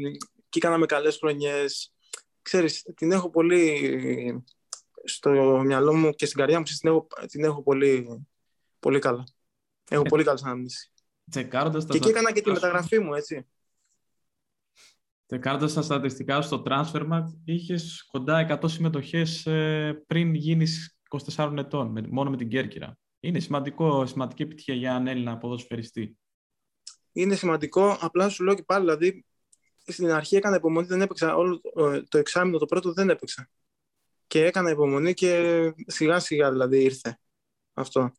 εκεί κάναμε καλές χρονιές. Ξέρεις, την έχω πολύ στο μυαλό μου και στην καρδιά μου την έχω, την έχω πολύ, πολύ καλά. Έχω πολύ καλή ανάμνηση. Τσεκάροντας και εκεί έκανα και τη μεταγραφή μου, έτσι. Τσεκάροντα τα στατιστικά στο Transfermarkt, είχες κοντά 100 συμμετοχές ε, πριν γίνεις 24 ετών, μόνο με την Κέρκυρα. Είναι σημαντικό, σημαντική επιτυχία για έναν Έλληνα ποδοσφαιριστή. Είναι σημαντικό, απλά σου λέω και πάλι, δηλαδή στην αρχή έκανα υπομονή, δεν έπαιξα όλο το εξάμεινο, το πρώτο δεν έπαιξα. Και έκανα υπομονή και σιγά σιγά δηλαδή ήρθε αυτό.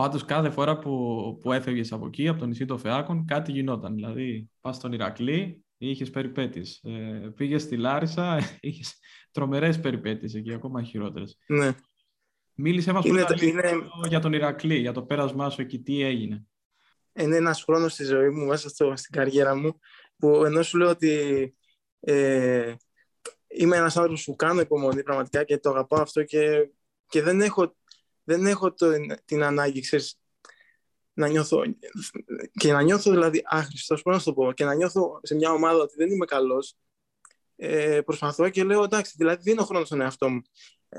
Πάντως κάθε φορά που, που έφευγες από εκεί, από το νησί των Φεάκων, κάτι γινόταν. Δηλαδή, πας στον Ηρακλή, είχες περιπέτειες. Ε, Πήγες στη Λάρισα, είχες τρομερές περιπέτειες εκεί, ακόμα χειρότερες. Ναι. Μίλησε μα είναι, είναι... για τον Ηρακλή, για το πέρασμά σου εκεί, τι έγινε; Είναι ένας χρόνος στη ζωή μου, μέσα στο, στην καριέρα μου, που ενώ σου λέω ότι ε, είμαι ένας άνθρωπος που κάνω υπομονή πραγματικά και το αγαπάω αυτό και, και δεν έχω δεν έχω το, την ανάγκη, ξέρεις, να νιώθω και να νιώθω δηλαδή άχρηστος, πώς να το πω, και να νιώθω σε μια ομάδα ότι δεν είμαι καλός, ε, προσπαθώ και λέω εντάξει, δηλαδή δίνω χρόνο στον εαυτό μου.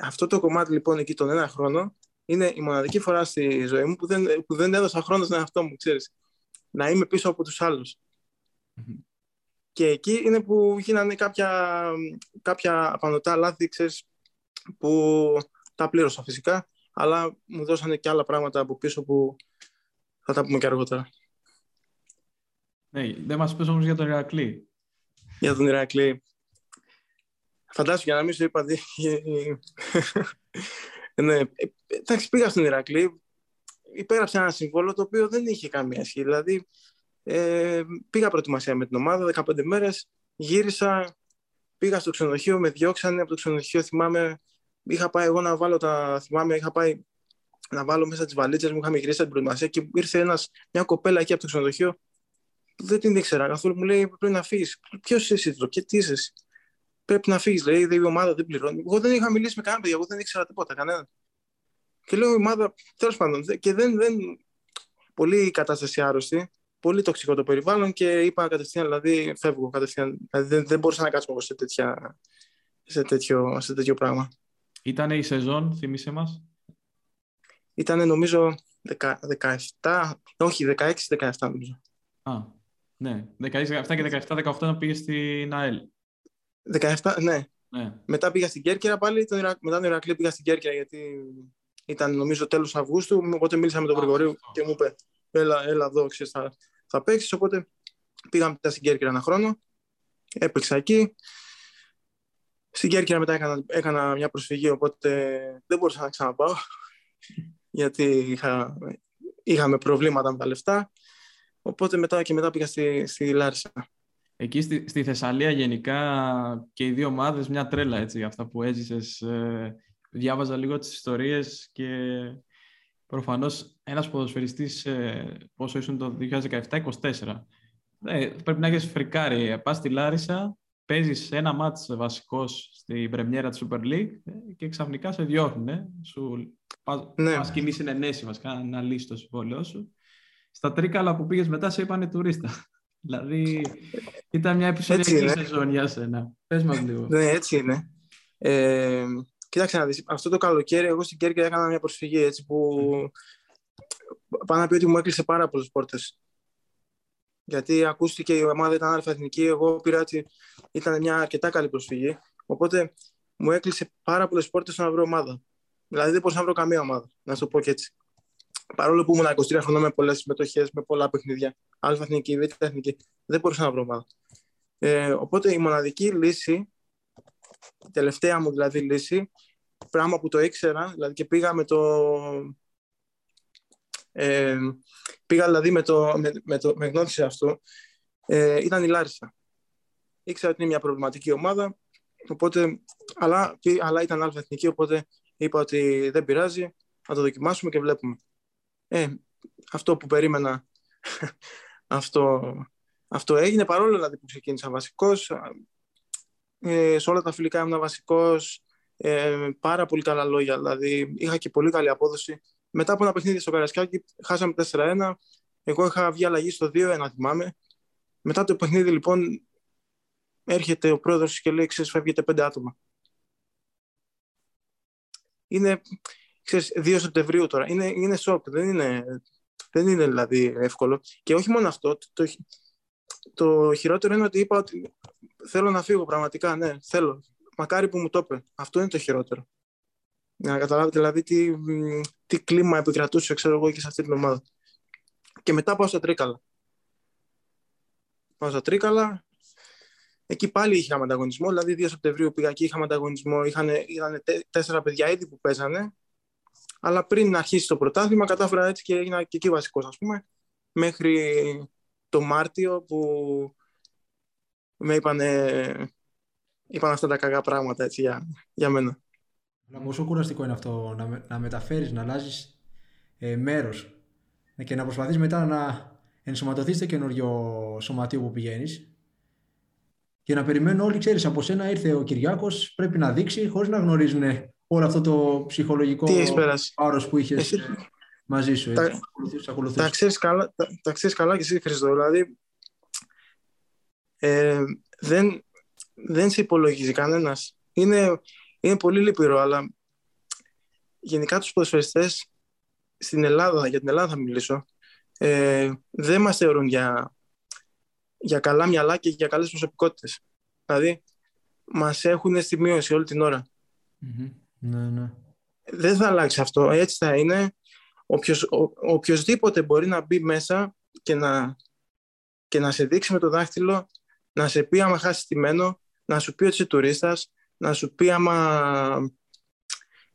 Αυτό το κομμάτι λοιπόν εκεί τον ένα χρόνο είναι η μοναδική φορά στη ζωή μου που δεν, που δεν έδωσα χρόνο στον εαυτό μου, ξέρεις. Να είμαι πίσω από τους αλλους Και εκεί είναι που γίνανε κάποια, κάποια απανοτά λάθη, ξέρεις, που τα πλήρωσα φυσικά αλλά μου δώσανε και άλλα πράγματα από πίσω που θα τα πούμε και αργότερα. Ναι, δεν μας πες όμως για τον Ηρακλή. Για τον Ηρακλή. Φαντάσου για να μην σου είπα... ναι, εντάξει, πήγα στον Ηρακλή, υπέγραψα ένα συμβόλο το οποίο δεν είχε καμία σχέση. Δηλαδή, ε, πήγα προετοιμασία με την ομάδα, 15 μέρες, γύρισα, πήγα στο ξενοδοχείο, με διώξανε από το ξενοδοχείο, θυμάμαι, είχα πάει εγώ να βάλω τα. Θυμάμαι, είχα πάει να βάλω μέσα τις βαλίτσες μου, είχαμε γυρίσει την προετοιμασία και ήρθε ένας, μια κοπέλα εκεί από το ξενοδοχείο που δεν την ήξερα καθόλου. Μου λέει: Πρέπει να φύγεις. Ποιος είσαι εσύ, και τι είσαι εσύ; Πρέπει να φύγεις, λέει: Η ομάδα δεν πληρώνει. Εγώ δεν είχα μιλήσει με κανένα παιδί, εγώ δεν ήξερα τίποτα, κανέναν. Και λέω: Η ομάδα, τέλος πάντων, και δεν, δεν. Πολύ κατάσταση άρρωστη, πολύ τοξικό το περιβάλλον και είπα κατευθείαν, δηλαδή φεύγω κατευθείαν. Δηλαδή δεν, δεν μπορούσα να κάτσω σε, τέτοια, σε, τέτοιο, σε τέτοιο πράγμα. Ήτανε η σεζόν, θυμίσέ μας; Ήτανε νομίζω 17, όχι 16-17 νομίζω. Α, ναι. 16-17 και 17-18 να πήγε στην ΑΕΛ. 17, ναι. ναι. Μετά πήγα στην Κέρκυρα πάλι, τον Ιρα... μετά τον Ηρακλή πήγα στην Κέρκυρα γιατί ήταν νομίζω τέλος Αυγούστου, οπότε μίλησα με τον Γρηγορίου και μου είπε έλα, έλα εδώ, ξέρεις, θα, θα παίξεις, οπότε πήγαμε μετά στην Κέρκυρα ένα χρόνο, έπαιξα εκεί, στην Κέρκυρα μετά έκανα, έκανα μια προσφυγή, οπότε δεν μπορούσα να ξαναπάω, γιατί είχα, είχαμε προβλήματα με τα λεφτά. Οπότε μετά και μετά πήγα στη, στη Λάρισα. Εκεί στη, στη Θεσσαλία γενικά και οι δύο ομάδες μια τρέλα έτσι, αυτά που έζησες. Ε, διάβαζα λίγο τις ιστορίες και προφανώς ένας ποδοσφαιριστής ε, πόσο ήσουν το 2017-24 Ε, πρέπει να έχεις φρικάρει. Πας στη Λάρισα, παίζεις ένα μάτς βασικός στην πρεμιέρα της Super League ε, και ξαφνικά σε διώχνουν. Ε. Σου ναι. πας κοινή συνενέση βασικά, να λύσεις το συμβόλαιό σου. Στα τρίκαλα που πήγες μετά σε είπανε τουρίστα. δηλαδή ήταν μια επεισοδιακή σεζόν για σένα. Πες μας λίγο. Ναι, έτσι είναι. Ε, κοίταξε να δεις, αυτό το καλοκαίρι εγώ στην Κέρκυρα έκανα μια προσφυγή έτσι που πάνω να πει ότι μου έκλεισε πάρα πολλές πόρτες. Γιατί ακούστηκε η ομάδα ήταν αλφα εθνική, εγώ πήρα ότι ήταν μια αρκετά καλή προσφυγή. Οπότε μου έκλεισε πάρα πολλές πόρτες να βρω ομάδα. Δηλαδή δεν μπορούσα να βρω καμία ομάδα, να σου το πω και έτσι. Παρόλο που ήμουν 23 χρόνια με πολλές συμμετοχές, με πολλά παιχνίδια, αλφα εθνική, β' εθνική, δεν μπορούσα να βρω ομάδα. Ε, οπότε η μοναδική λύση, η τελευταία μου δηλαδή λύση, πράγμα που το ήξερα, δηλαδή και πήγα με το, ε, πήγα δηλαδή με, το, με, με, το, με γνώρισε αυτό. Ε, ήταν η Λάρισα. Ήξερα ότι είναι μια προβληματική ομάδα, οπότε, αλλά, αλλά ήταν αλφα εθνική, οπότε είπα ότι δεν πειράζει, να το δοκιμάσουμε και βλέπουμε. Ε, αυτό που περίμενα, αυτό, αυτό έγινε, παρόλο δηλαδή που ξεκίνησα βασικός. Ε, σε όλα τα φιλικά ήμουν βασικός, ε, πάρα πολύ καλά λόγια, δηλαδή είχα και πολύ καλή απόδοση μετά από ένα παιχνίδι στο Καρασκάκι, χάσαμε 4-1. Εγώ είχα βγει αλλαγή στο 2-1, θυμάμαι. Μετά το παιχνίδι, λοιπόν, έρχεται ο πρόεδρος και λέει: Ξέρεις, φεύγετε πέντε άτομα. Είναι, ξέρεις, 2 Σεπτεμβρίου τώρα. Είναι, είναι σοκ. Δεν είναι, δεν είναι δηλαδή εύκολο. Και όχι μόνο αυτό. Το, το, χειρότερο είναι ότι είπα ότι θέλω να φύγω πραγματικά. Ναι, θέλω. Μακάρι που μου το είπε. Αυτό είναι το χειρότερο. Για να καταλάβετε δηλαδή τι, τι κλίμα επικρατούσε ξέρω εγώ και σε αυτή την ομάδα. Και μετά πάω στα Τρίκαλα. Πάω στα Τρίκαλα. Εκεί πάλι είχαμε ανταγωνισμό. Δηλαδή 2 Σεπτεμβρίου πήγα εκεί, είχαμε ανταγωνισμό. Είχαν, είχαν τέσσερα παιδιά ήδη που παίζανε. Αλλά πριν αρχίσει το πρωτάθλημα, κατάφερα έτσι και έγινα και εκεί βασικός, ας πούμε. Μέχρι το Μάρτιο που με είπαν, είπαν αυτά τα κακά πράγματα έτσι, για, για μένα. Αλλά πόσο κουραστικό είναι αυτό να, με, να μεταφέρεις, να αλλάζεις ε, μέρος και να προσπαθείς μετά να ενσωματωθείς στο καινούριο σωματείο που πηγαίνεις. Και να περιμένουν όλοι, ξέρεις, από σένα ήρθε ο Κυριάκος, πρέπει να δείξει, χωρίς να γνωρίζουν όλο αυτό το ψυχολογικό πάρο που είχες μαζί σου. Έτσι, τα, τα ξέρεις καλά, τα, τα ξέρεις καλά και εσύ, Χριστό. Δηλαδή, ε, δεν, δεν σε υπολογίζει κανένας. Είναι, είναι πολύ λυπηρό, αλλά γενικά τους ποδοσφαιριστές στην Ελλάδα, για την Ελλάδα θα μιλήσω, ε, δεν μας θεωρούν για, για καλά μυαλά και για καλές προσωπικότητες. Δηλαδή, μας έχουν στη μείωση όλη την ωρα Ναι, ναι. Δεν θα αλλάξει αυτό. Έτσι θα είναι. Οποιος, ο, οποιοςδήποτε μπορεί να μπει μέσα και να, και να σε δείξει με το δάχτυλο, να σε πει άμα χάσεις τιμένο, να σου πει ότι είσαι τουρίστας, να σου πει άμα,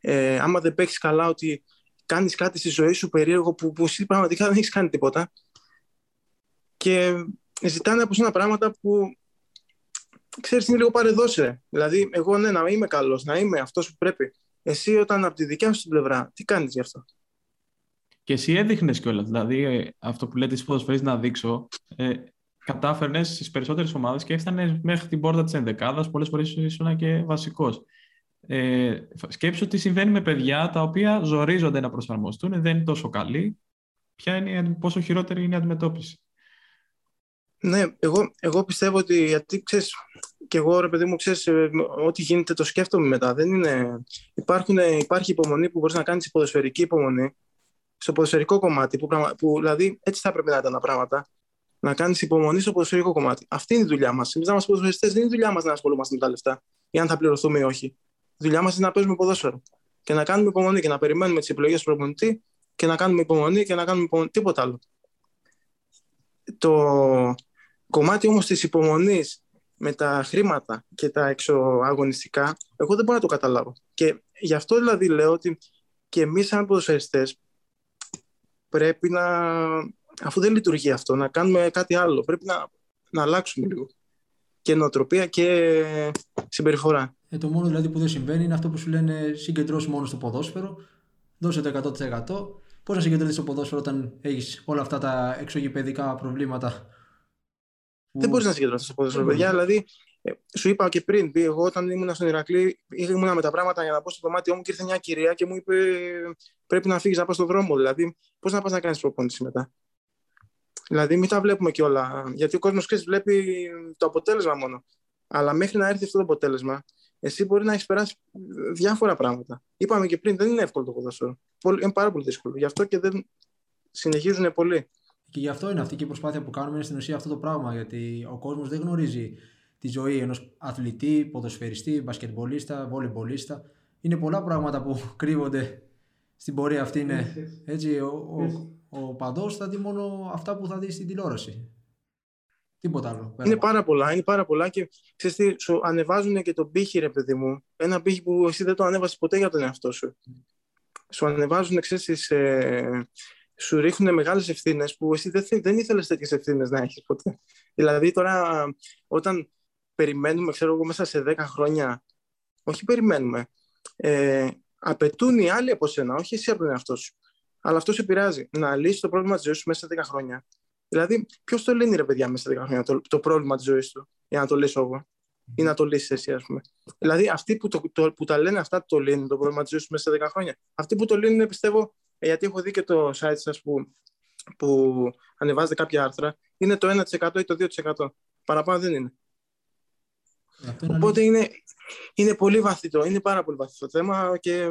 ε, άμα δεν παίξεις καλά ότι κάνεις κάτι στη ζωή σου περίεργο που, που εσύ πραγματικά δεν έχεις κάνει τίποτα και ζητάνε από σένα πράγματα που ξέρεις είναι λίγο παρεδώσε. Δηλαδή εγώ ναι να είμαι καλός, να είμαι αυτός που πρέπει. Εσύ όταν από τη δικιά σου την πλευρά, τι κάνεις γι' αυτό; Και εσύ έδειχνες κιόλας. Δηλαδή, ε, αυτό που λέτε τι ποδοσφαίρε να δείξω, ε, κατάφερνες στις περισσότερες ομάδες και έφτανες μέχρι την πόρτα της ενδεκάδας. Πολλές φορές ήσουν και βασικός. Ε, σκέψου τι συμβαίνει με παιδιά τα οποία ζορίζονται να προσαρμοστούν, δεν είναι τόσο καλοί. Ποια είναι, πόσο χειρότερη είναι η αντιμετώπιση; Ναι, εγώ, εγώ πιστεύω ότι γιατί ξέρεις, και εγώ ρε παιδί μου, ξέρεις, ε, ό,τι γίνεται το σκέφτομαι μετά. Δεν είναι... Υπάρχουν, υπάρχει υπομονή που μπορείς να κάνεις ποδοσφαιρική υπομονή στο ποδοσφαιρικό κομμάτι, που, που δηλαδή έτσι θα πρέπει να ήταν τα πράγματα να κάνεις υπομονής στο ποδοσφαιρικό κομμάτι. Αυτή είναι η δουλειά μας. Εμείς να είμαστε ποδοσφαιριστές δεν είναι η δουλειά μας να ασχολούμαστε με τα λεφτά ή αν θα πληρωθούμε ή όχι. Η δουλειά μας είναι να παίζουμε ποδόσφαιρο. Και να κάνουμε υπομονή και να περιμένουμε τις επιλογές του προπονητή και να κάνουμε υπομονή και να κάνουμε υπομονή. Τίποτα άλλο. Το κομμάτι όμως της υπομονής με τα χρήματα και τα εξωαγωνιστικά, εγώ δεν μπορώ να το καταλάβω. Και γι' αυτό δηλαδή λέω ότι και εμείς, σαν ποδοσφαιριστές, πρέπει να αφού δεν λειτουργεί αυτό, να κάνουμε κάτι άλλο. Πρέπει να, να αλλάξουμε λίγο. Και νοοτροπία και συμπεριφορά. Ε, το μόνο δηλαδή που δεν συμβαίνει είναι αυτό που σου λένε συγκεντρώσει μόνο στο ποδόσφαιρο, δώσε το 100%. Πώς να συγκεντρωθείς στο ποδόσφαιρο όταν έχεις όλα αυτά τα εξωγηπαιδικά προβλήματα Δεν μπορείς να συγκεντρωθείς στο ποδόσφαιρο, παιδιά. Δηλαδή, ε, σου είπα και πριν, εγώ όταν ήμουν στον Ηρακλή, ήμουν με τα πράγματα για να πω στο δωμάτιό μου και ήρθε μια κυρία και μου είπε: Πρέπει να φύγεις να πας στον δρόμο. Δηλαδή, πώς να πας να κάνεις προπόνηση μετά. Δηλαδή, μην τα βλέπουμε και όλα. Γιατί ο κόσμος βλέπει το αποτέλεσμα μόνο. Αλλά μέχρι να έρθει αυτό το αποτέλεσμα, εσύ μπορεί να έχεις περάσει διάφορα πράγματα. Είπαμε και πριν, δεν είναι εύκολο το ποδόσφαιρο. Είναι πάρα πολύ δύσκολο. Γι' αυτό και δεν συνεχίζουν πολύ. Και γι' αυτό είναι αυτή και η προσπάθεια που κάνουμε είναι στην ουσία αυτό το πράγμα. Γιατί ο κόσμος δεν γνωρίζει τη ζωή ενός αθλητή, ποδοσφαιριστή, μπασκετμπολίστα, βολυμπολίστα. Είναι πολλά πράγματα που κρύβονται στην πορεία αυτή. Είναι, έτσι, ο, ο, ο παντός θα δει μόνο αυτά που θα δει στην τηλεόραση. Τίποτα άλλο. Είναι πάρα πολλά, είναι πάρα πολλά και ξέρεις τι, σου ανεβάζουν και τον πύχη ρε παιδί μου. Ένα πύχη που εσύ δεν το ανέβασες ποτέ για τον εαυτό σου. Σου ανεβάζουν, ξέρεις, ε, σου ρίχνουν μεγάλες ευθύνες που εσύ δεν, δεν ήθελες τέτοιες ευθύνες να έχεις ποτέ. Δηλαδή τώρα, όταν περιμένουμε, ξέρω εγώ, μέσα σε 10 χρόνια, όχι περιμένουμε, ε, απαιτούν οι άλλοι από σένα, όχι εσύ από τον εαυτό σου. Αλλά αυτό σε πειράζει. Να λύσεις το πρόβλημα της ζωής σου μέσα σε 10 χρόνια. Δηλαδή, ποιος το λύνει, ρε παιδιά, μέσα σε 10 χρόνια το, το πρόβλημα της ζωής του, για να το λύσω εγώ; Ή να το λύσεις εσύ, ας πούμε. Δηλαδή, αυτοί που, το, το, που τα λένε αυτά το λύνουν το πρόβλημα της ζωής σου μέσα σε 10 χρόνια. Αυτοί που το λύνουν, πιστεύω, ε, γιατί έχω δει και το site σας που, που ανεβάζετε κάποια άρθρα, είναι το 1% ή το 2%. Παραπάνω δεν είναι. Οπότε είναι, είναι πολύ βαθύτερο, είναι πάρα πολύ βαθύτερο το θέμα και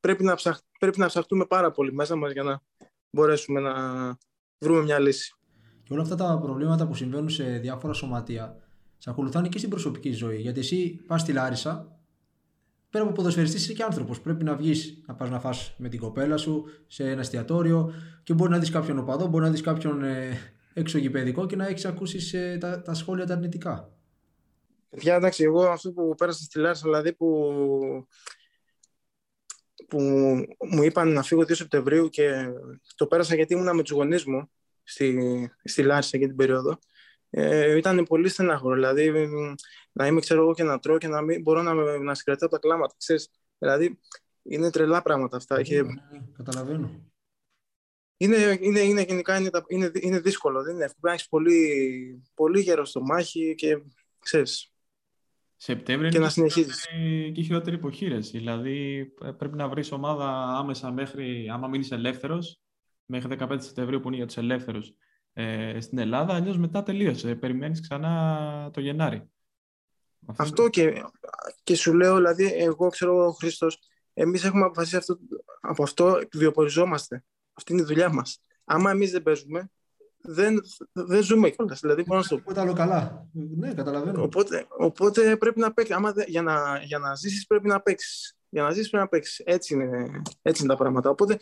πρέπει να, ψαχ, πρέπει να ψαχτούμε πάρα πολύ μέσα μας για να μπορέσουμε να βρούμε μια λύση. Και όλα αυτά τα προβλήματα που συμβαίνουν σε διάφορα σωματεία σε ακολουθάνε και στην προσωπική ζωή. Γιατί εσύ πας στη Λάρισα, πέρα από ποδοσφαιριστής είσαι και άνθρωπος. Πρέπει να βγεις να πας να φας με την κοπέλα σου σε ένα εστιατόριο και μπορεί να δεις κάποιον οπαδό, μπορεί να δεις κάποιον ε, έξω γηπαιδικό και να έχεις ακούσεις ε, τα, τα σχόλια τα αρνητικά. Παιδιά, εντάξει, εγώ αυτό που πέρασα στη Λάρισα, δηλαδή που, που μου είπαν να φύγω 2 Σεπτεμβρίου και το πέρασα γιατί ήμουνα με τους γονείς μου στη, στη Λάρισα για την περίοδο. Ε, ήταν πολύ στενάχωρο. Δηλαδή, να είμαι, ξέρω εγώ, και να τρώω και να μην μπορώ να, να συγκρατάω τα κλάματα. Ξέρεις. Δηλαδή, είναι τρελά πράγματα αυτά. και... Ναι, καταλαβαίνω. Είναι, είναι, είναι γενικά είναι, είναι, είναι δύσκολο. Δεν είναι εύκολο. Πρέπει να έχεις πολύ, πολύ γέρο στο μάχη και ξέρεις, Σεπτέμβριο και να συνεχίζεις. Και η χειρότερη υποχείρεση. Δηλαδή πρέπει να βρεις ομάδα άμεσα μέχρι, άμα μείνει ελεύθερος, μέχρι 15 Σεπτεμβρίου που είναι για τους ελεύθερους ε, στην Ελλάδα. Αλλιώς μετά τελείωσε. Περιμένεις ξανά το Γενάρη. Αυτό και, και σου λέω, δηλαδή, εγώ ξέρω ο Χρήστος, εμείς έχουμε αποφασίσει αυτό, από αυτό, βιοποριζόμαστε. Αυτή είναι η δουλειά μας. Άμα εμείς δεν παίζουμε, δεν, δεν ζούμε κιόλας. Δηλαδή, να σου πω. άλλο καλά. Ναι, καταλαβαίνω. Οπότε, οπότε πρέπει να παίξεις. Άμα, για να, για να ζήσεις, πρέπει να παίξεις. Για να ζήσεις, πρέπει να παίξεις. Έτσι είναι, έτσι είναι τα πράγματα. Οπότε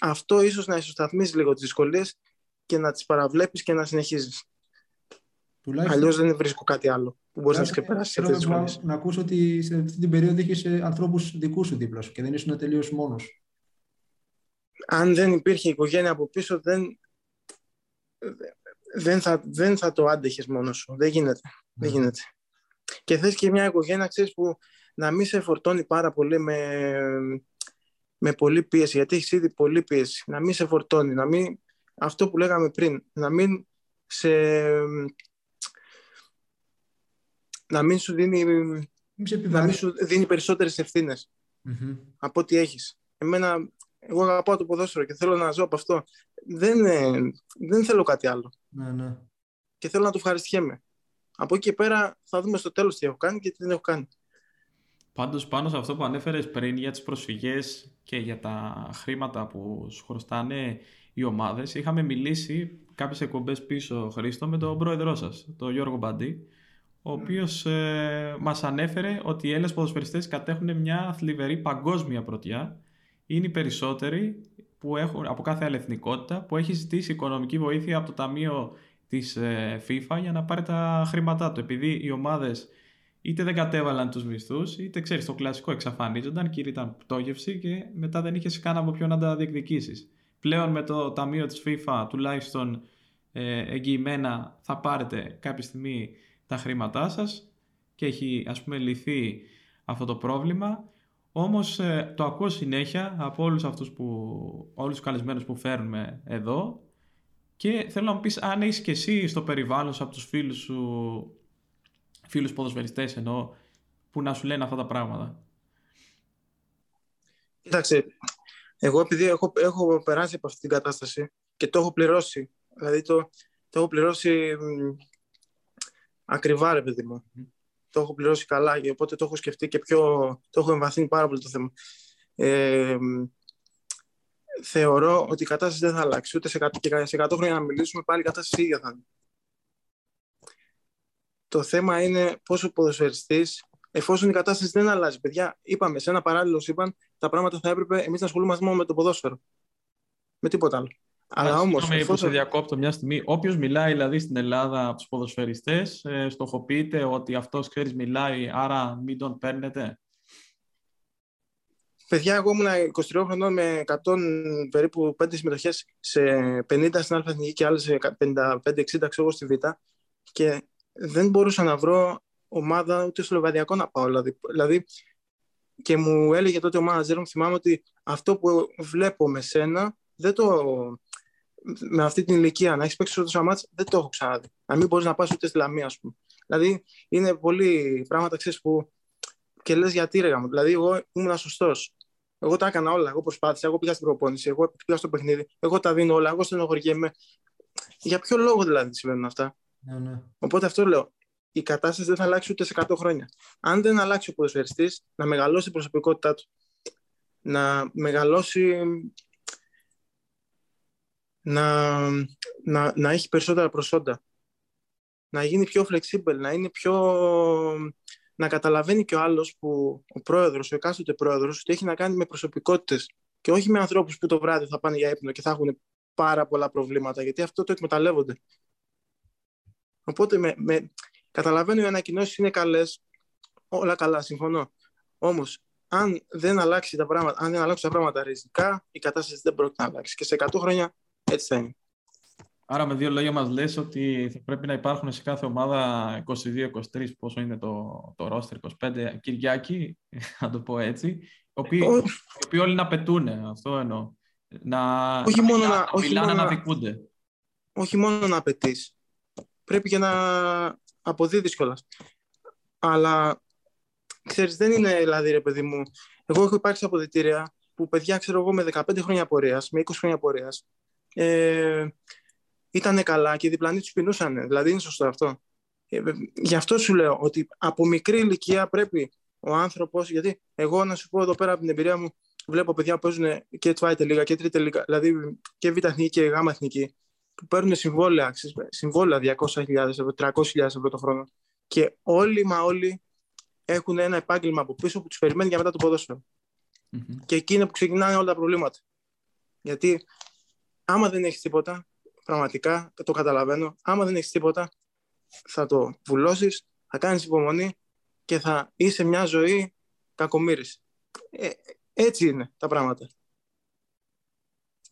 αυτό ίσως να ισοσταθμίσει λίγο τις δυσκολίες και να τις παραβλέπεις και να συνεχίζεις. Αλλιώς δεν βρίσκω κάτι άλλο που μπορείς να ξεπεράσεις αυτέ τι δυσκολίες. Να ακούσω ότι σε αυτή την περίοδο είχες ανθρώπους δικούς σου δίπλα σου και δεν ήσουν τελείως μόνος. Αν δεν υπήρχε οικογένεια από πίσω, δεν, δεν θα, δεν θα το άντεχες μόνο σου. Δεν γίνεται. Δεν ναι. γίνεται. Και θες και μια οικογένεια, ξέρεις, που να μην σε φορτώνει πάρα πολύ με, με πολλή πίεση, γιατί έχεις ήδη πολλή πίεση. Να μην σε φορτώνει, να μην, αυτό που λέγαμε πριν, να μην σε... Να μην σου δίνει, να μην σου δίνει περισσότερες από ό,τι έχεις. Εμένα, εγώ αγαπάω το ποδόσφαιρο και θέλω να ζω από αυτό δεν, δεν θέλω κάτι άλλο. Ναι, ναι. Και θέλω να το ευχαριστιέμαι. Από εκεί και πέρα θα δούμε στο τέλος τι έχω κάνει και τι δεν έχω κάνει. Πάντως πάνω σε αυτό που ανέφερες πριν για τις προσφυγές και για τα χρήματα που σου χρωστάνε οι ομάδες, είχαμε μιλήσει κάποιες εκπομπές πίσω, Χρήστο, με τον πρόεδρό σας, τον Γιώργο Μπαντή, ο οποίος ε, μας ανέφερε ότι οι Έλληνες ποδοσφαιριστές κατέχουν μια θλιβερή παγκόσμια πρωτιά. Είναι οι περισσότεροι που έχουν, από κάθε άλλη εθνικότητα που έχει ζητήσει οικονομική βοήθεια από το Ταμείο της ε, FIFA για να πάρει τα χρήματά του. Επειδή οι ομάδες είτε δεν κατέβαλαν τους μισθούς, είτε ξέρεις το κλασικό εξαφανίζονταν και ήταν πτώγευση και μετά δεν είχες καν από ποιον να τα διεκδικήσεις. Πλέον με το Ταμείο της FIFA τουλάχιστον ε, εγγυημένα θα πάρετε κάποια στιγμή τα χρήματά σας και έχει ας πούμε λυθεί αυτό το πρόβλημα όμως ε, το ακούω συνέχεια από όλους αυτούς που, όλους τους καλεσμένους που φέρνουμε εδώ Και θέλω να μου πεις αν έχεις και εσύ στο περιβάλλον σου από τους φίλους σου, φίλους ποδοσφαιριστές εννοώ, που να σου λένε αυτά τα πράγματα. Κοίταξε, εγώ επειδή έχω, έχω περάσει από αυτή την κατάσταση και το έχω πληρώσει, δηλαδή το, το έχω πληρώσει ακριβά ρε παιδί μου. Το έχω πληρώσει καλά και οπότε το έχω σκεφτεί και πιο, το έχω εμβαθύνει πάρα πολύ το θέμα. Ε, θεωρώ ότι η κατάσταση δεν θα αλλάξει. Ούτε σε, και σε 100 χρόνια να μιλήσουμε, πάλι η κατάσταση ίδια θα είναι. Το θέμα είναι πόσο ποδοσφαιριστής, εφόσον η κατάσταση δεν αλλάζει. Παιδιά, είπαμε σε ένα παράλληλο σύμπαν, τα πράγματα θα έπρεπε εμείς να ασχολούμαστε μόνο με το ποδόσφαιρο. Με τίποτα άλλο. Αλλά όμως. Εφόσον... σε διακόπτω μια στιγμή. Όποιος μιλάει δηλαδή στην Ελλάδα από τους ποδοσφαιριστές, ε, στοχοποιείται ότι αυτός ξέρεις μιλάει, άρα μην τον παίρνετε. Παιδιά, εγώ ήμουν 23 χρονών με 100 περίπου 5 συμμετοχές σε 50 στην Α και άλλες 55-60 ξέρω στη Β. Και δεν μπορούσα να βρω ομάδα ούτε στο Λεβαδιακό να πάω. Δηλαδή, δηλαδή, και μου έλεγε τότε ο μάνατζερ μου, θυμάμαι ότι αυτό που βλέπω με σένα, δεν το, με αυτή την ηλικία να έχεις παίξει τόσο μάτς, δεν το έχω ξαναδεί. Να μην μπορείς να πας ούτε στη Λαμία, ας πούμε. Δηλαδή, είναι πολλοί πράγματα ξέρεις, που και λες γιατί ρε μου. Δηλαδή, εγώ ήμουν σωστός. Εγώ τα έκανα όλα. Εγώ προσπάθησα. Εγώ πήγα στην προπόνηση. Εγώ πήγα στο παιχνίδι. Εγώ τα δίνω όλα. Εγώ στενοχωριέμαι. Για ποιο λόγο δηλαδή συμβαίνουν αυτά; Ναι, ναι. Οπότε αυτό λέω. Η κατάσταση δεν θα αλλάξει ούτε σε 100 χρόνια. Αν δεν αλλάξει ο ποδοσφαιριστής, να μεγαλώσει την προσωπικότητά του, να μεγαλώσει. Να, να, να έχει περισσότερα προσόντα. Να γίνει πιο flexible, να είναι πιο να καταλαβαίνει και ο άλλος που ο πρόεδρος, ο εκάστοτε πρόεδρος, ότι έχει να κάνει με προσωπικότητες και όχι με ανθρώπους που το βράδυ θα πάνε για ύπνο και θα έχουν πάρα πολλά προβλήματα, γιατί αυτό το εκμεταλλεύονται. Οπότε με, με, καταλαβαίνω οι ανακοινώσεις είναι καλές, όλα καλά, συμφωνώ. Όμως, αν δεν αλλάξει τα πράγματα, αν δεν αλλάξουν τα πράγματα ριζικά, η κατάσταση δεν πρόκειται να αλλάξει. Και σε 100 χρόνια έτσι θα είναι. Άρα με δύο λόγια μας λες ότι θα πρέπει να υπάρχουν σε κάθε ομάδα 22-23, πόσο είναι το, το roster, 25 Κυριάκοι, να το πω έτσι, οι οποίοι, οι οποίοι όλοι να πετούν, αυτό εννοώ. Να, όχι να, μόνο να, να, όχι μιλάνε, μόνο να να- δικούνται. όχι μόνο να απαιτείς. Πρέπει και να αποδίδεις κιόλας. Αλλά ξέρεις, δεν είναι δηλαδή, ρε παιδί μου. Εγώ έχω υπάρξει σε αποδητήρια που παιδιά, ξέρω εγώ, με 15 χρόνια πορείας, με 20 χρόνια πορείας, ε, ήταν καλά και οι διπλανοί τους πεινούσαν. Δηλαδή, είναι σωστό αυτό. Ε, ε, γι' αυτό σου λέω ότι από μικρή ηλικία πρέπει ο άνθρωπος. Γιατί εγώ να σου πω εδώ πέρα από την εμπειρία μου, βλέπω παιδιά που παίζουν και τβάιτε λίγα και τρίτε λίγα, δηλαδή και β' εθνική και γ' εθνική, που παίρνουν συμβόλαια, ξέρεις, συμβόλαια 200.000 ευρώ, 300.000 ευρώ το χρόνο. Και όλοι μα όλοι έχουν ένα επάγγελμα από πίσω που τους περιμένει για μετά το ποδόσφαιρο. Μμμ. Και εκεί είναι που ξεκινάνε όλα τα προβλήματα. Γιατί άμα δεν έχεις τίποτα, πραγματικά το καταλαβαίνω, άμα δεν έχεις τίποτα, θα το βουλώσεις, θα κάνεις υπομονή και θα είσαι μια ζωή κακομύρης. Ε, έτσι είναι τα πράγματα.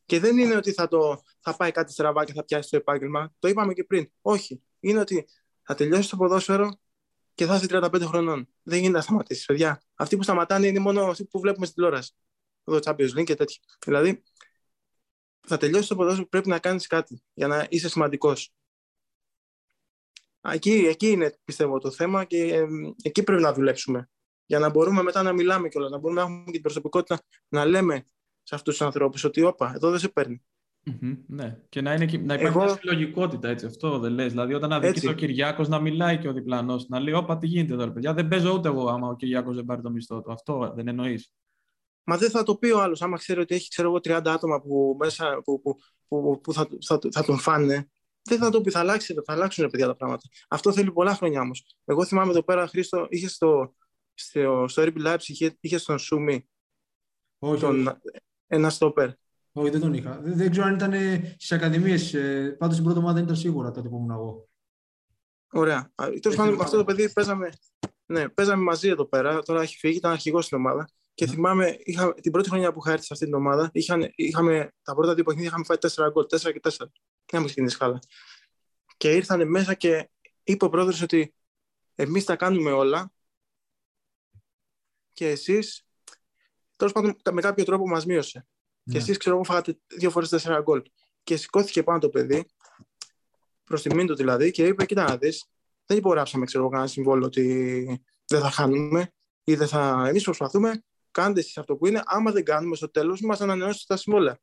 Και δεν είναι ότι θα, το, θα πάει κάτι στραβά και θα πιάσει το επάγγελμα. Το είπαμε και πριν. Όχι. Είναι ότι θα τελειώσει το ποδόσφαιρο και θα είσαι 35 χρονών. Δεν γίνεται να σταματήσεις, παιδιά. Αυτοί που σταματάνε είναι μόνο αυτοί που βλέπουμε στην τηλεόραση. Εδώ Champions League και τέτοια. Δηλαδή, θα τελειώσει το ποδόσφαιρο πρέπει να κάνεις κάτι για να είσαι σημαντικός. Εκεί, εκεί είναι πιστεύω το θέμα και ε, εκεί πρέπει να δουλέψουμε. Για να μπορούμε μετά να μιλάμε κιόλας, να μπορούμε να έχουμε και την προσωπικότητα να λέμε σε αυτούς τους ανθρώπους ότι, όπα, εδώ δεν σε παίρνει. Μμμ, Ναι, και να, είναι, και- να υπάρχει Εγώ- μια συλλογικότητα έτσι, αυτό δεν λες. Δηλαδή, όταν αδικείται Έτσι. ο Κυριάκος να μιλάει και ο διπλανός, να λέει: Όπα, τι γίνεται εδώ, ρε παιδιά. Δεν παίζω ούτε εγώ άμα ο Κυριάκος δεν πάρει το μισθό του. Αυτό δεν εννοείς. Μα δεν θα το πει ο άλλος, άμα ξέρει ότι έχει ξέρω εγώ, 30 άτομα που, μέσα, που, που, που, που θα, θα, θα τον φάνε. Δεν θα το πει, θα, αλλάξει, θα αλλάξουν ρε παιδιά τα πράγματα. Αυτό θέλει πολλά χρόνια όμως. Εγώ θυμάμαι εδώ πέρα, Χρήστο, είχε στο, στο, στο RB Leipzig, είχε, είχε τον Σούμι, Όχι, όχι, τον, ένα στόπερ. όχι, δεν τον είχα. Δεν, δεν ξέρω αν ήταν στις ακαδημίες. Πάντως στην πρώτη ομάδα δεν ήταν σίγουρα τότε που ήμουν εγώ. Ωραία. Τέλος πάντων, θυμάμαι. με αυτό το παιδί παίζαμε, ναι, παίζαμε μαζί εδώ πέρα. Τώρα έχει φύγει, ήταν αρχηγός στην ομάδα. Και Ναι. θυμάμαι, είχα, την πρώτη χρονιά που είχα έρθει σε αυτή την ομάδα, είχαν, είχαμε, τα πρώτα δύο παιχνίδια είχαμε φάει 4 γκολ, 4 και 4. Δεν μου ξεκινήσει καλά. Και ήρθαν μέσα και είπε ο πρόεδρος ότι εμείς τα κάνουμε όλα και εσείς, τέλος πάντων, με κάποιο τρόπο μας μείωσε. Και Ναι. εσείς, ξέρω εγώ, φάγατε δύο φορές 4 γκολ. και σηκώθηκε πάνω το παιδί, προς τιμήν του δηλαδή, και είπε: Κοίτα να δεις, δεν υπογράψαμε ξέρω, κανένα συμβόλαιο ότι δεν θα χάνουμε ή δεν θα. Εμείς προσπαθούμε, κάντε εσείς αυτό που είναι. Άμα δεν κάνουμε στο τέλος, μας ανανεώσετε τα συμβόλαια.